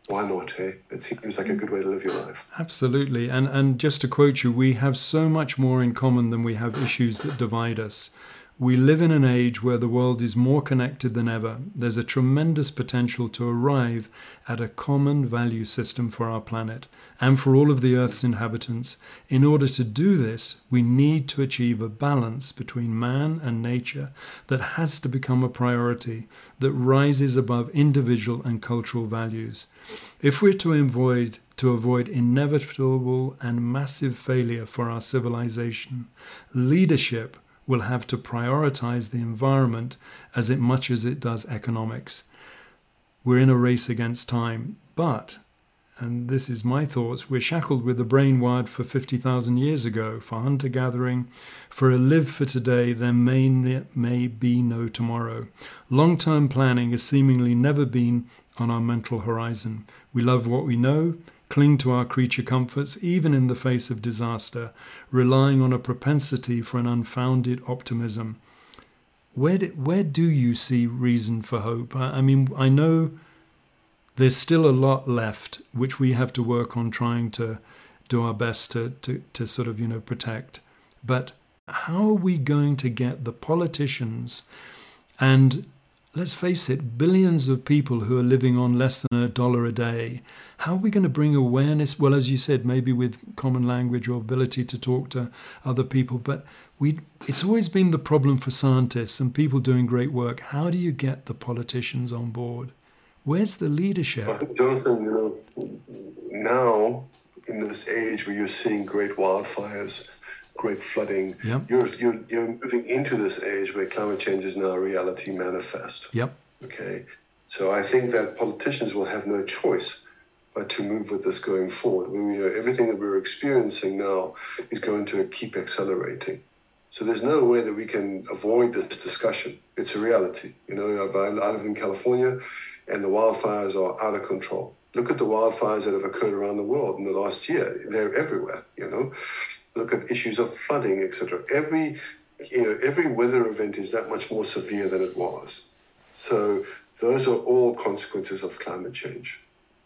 why not? Hey, it seems like a good way to live your life. Absolutely, and and just to quote you, we have so much more in common than we have issues that divide us. We live in an age where the world is more connected than ever. There's a tremendous potential to arrive at a common value system for our planet and for all of the Earth's inhabitants. In order to do this, we need to achieve a balance between man and nature that has to become a priority that rises above individual and cultural values. If we're to avoid to avoid inevitable and massive failure for our civilization, leadership will have to prioritize the environment as it much as it does economics. We're in a race against time, but, and this is my thoughts, we're shackled with the brain wired for 50,000 years ago, for hunter gathering, for a live for today, there may, may be no tomorrow. Long term planning has seemingly never been on our mental horizon. We love what we know, cling to our creature comforts even in the face of disaster, relying on a propensity for an unfounded optimism. Where do, where do you see reason for hope? I, I mean, I know there's still a lot left, which we have to work on trying to do our best to, to, to sort of, you know, protect. But how are we going to get the politicians and let's face it, billions of people who are living on less than a dollar a day. How are we going to bring awareness? Well, as you said, maybe with common language or ability to talk to other people, but we, it's always been the problem for scientists and people doing great work. How do you get the politicians on board? Where's the leadership? Jonathan, you know, now in this age where you're seeing great wildfires, great flooding, yep. you're, you're, you're moving into this age where climate change is now a reality manifest. Yep. Okay. So I think that politicians will have no choice but to move with this going forward. We, you know, everything that we're experiencing now is going to keep accelerating. So there's no way that we can avoid this discussion. It's a reality. You know, I live in California and the wildfires are out of control. Look at the wildfires that have occurred around the world in the last year. They're everywhere, you know. Look at issues of flooding, etc. Every you know, every weather event is that much more severe than it was. So those are all consequences of climate change.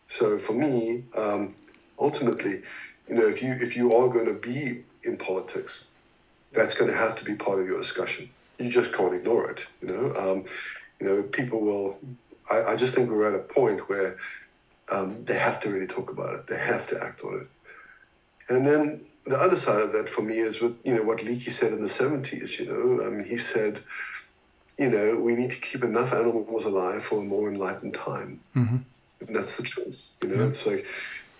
So for me, um, ultimately, you know, if you if you are going to be in politics, that's going to have to be part of your discussion. You just can't ignore it. You know, um, you know, people will I, I just think we're at a point where um, they have to really talk about it. They have to act on it. And then the other side of that for me is what you know what Leakey said in the seventies. You know, I mean, he said, you know, we need to keep enough animals alive for a more enlightened time. Mm-hmm. And that's the truth. You know, yeah. it's like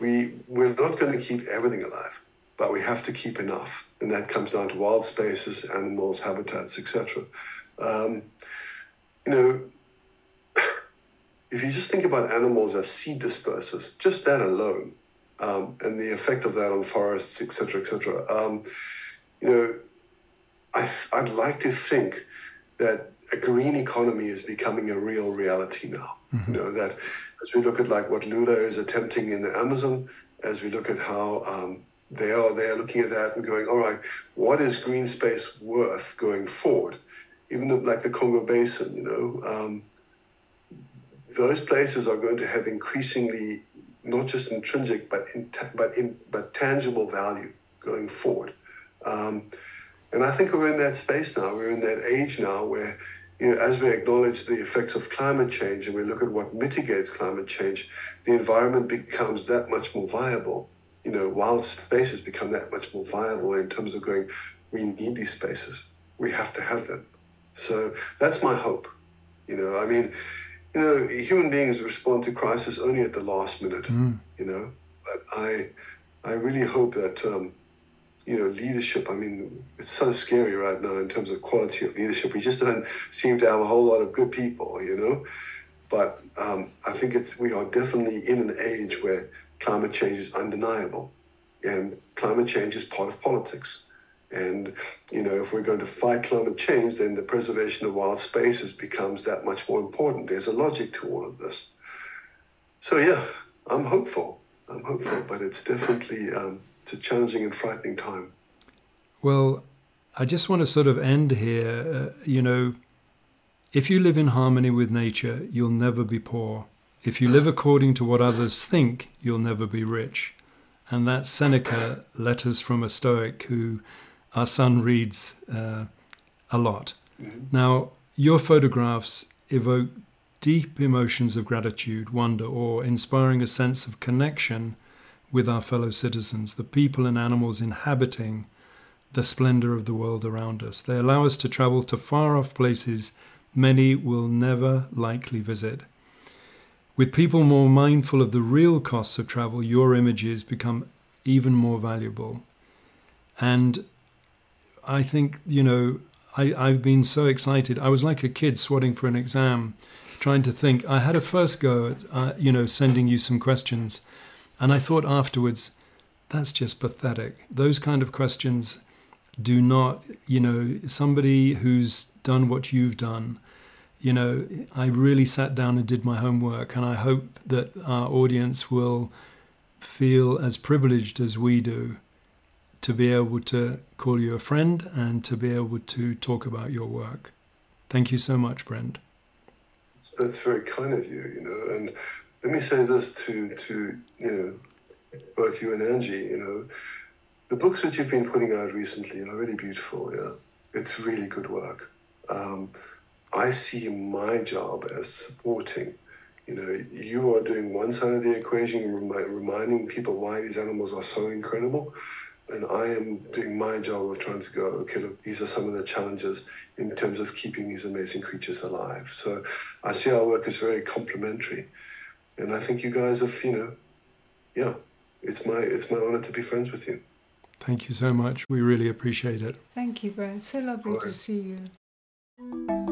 we we're not going to keep everything alive, but we have to keep enough, and that comes down to wild spaces, animals, habitats, etc. Um, you know, *laughs* if you just think about animals as seed dispersers, just that alone, um, and the effect of that on forests, etc., etc. Um, you know, I, I'd like to think that a green economy is becoming a real reality now. Mm-hmm. You know that as we look at like what Lula is attempting in the Amazon, as we look at how um, they are they are looking at that and going, all right, what is green space worth going forward? Even like the Congo Basin, you know, um, those places are going to have increasingly not just intrinsic but in, but in but tangible value going forward. Um, and I think we're in that space now. We're in that age now where, you know, as we acknowledge the effects of climate change and we look at what mitigates climate change, the environment becomes that much more viable. You know, wild spaces become that much more viable in terms of going, we need these spaces. We have to have them. So that's my hope. You know, I mean, you know, human beings respond to crisis only at the last minute, mm. you know. But I, I really hope that, um, you know, leadership. I mean, it's so scary right now in terms of quality of leadership. We just don't seem to have a whole lot of good people, you know. But um, I think it's we are definitely in an age where climate change is undeniable, and climate change is part of politics. And, you know, if we're going to fight climate change, then the preservation of wild spaces becomes that much more important. There's a logic to all of this. So, yeah, I'm hopeful. I'm hopeful, but it's definitely um, it's a challenging and frightening time. Well, I just want to sort of end here. Uh, you know, if you live in harmony with nature, you'll never be poor. If you live according to what others think, you'll never be rich. And that's Seneca, Letters from a Stoic, who our son reads uh, a lot. Mm-hmm. Now, your photographs evoke deep emotions of gratitude, wonder, or inspiring a sense of connection with our fellow citizens, the people and animals inhabiting the splendor of the world around us. They allow us to travel to far off places many will never likely visit. With people more mindful of the real costs of travel, your images become even more valuable. And I think, you know, I, I've been so excited. I was like a kid swatting for an exam, trying to think. I had a first go at, uh, you know, sending you some questions. And I thought afterwards, that's just pathetic. Those kind of questions do not, you know, somebody who's done what you've done, you know, I really sat down and did my homework. And I hope that our audience will feel as privileged as we do to be able to call you a friend and to be able to talk about your work. Thank you so much, Brent. That's very kind of you, you know, and let me say this to to you know both you and Angie. You know, the books that you've been putting out recently are really beautiful. Yeah, it's really good work. Um, I see my job as supporting. You know, you are doing one side of the equation, reminding people why these animals are so incredible, and I am doing my job of trying to go, okay, look, these are some of the challenges in terms of keeping these amazing creatures alive. So I see our work as very complementary. And I think you guys have, you know, yeah, it's my it's my honor to be friends with you. Thank you so much. We really appreciate it. Thank you, Brent. So lovely right. to see you.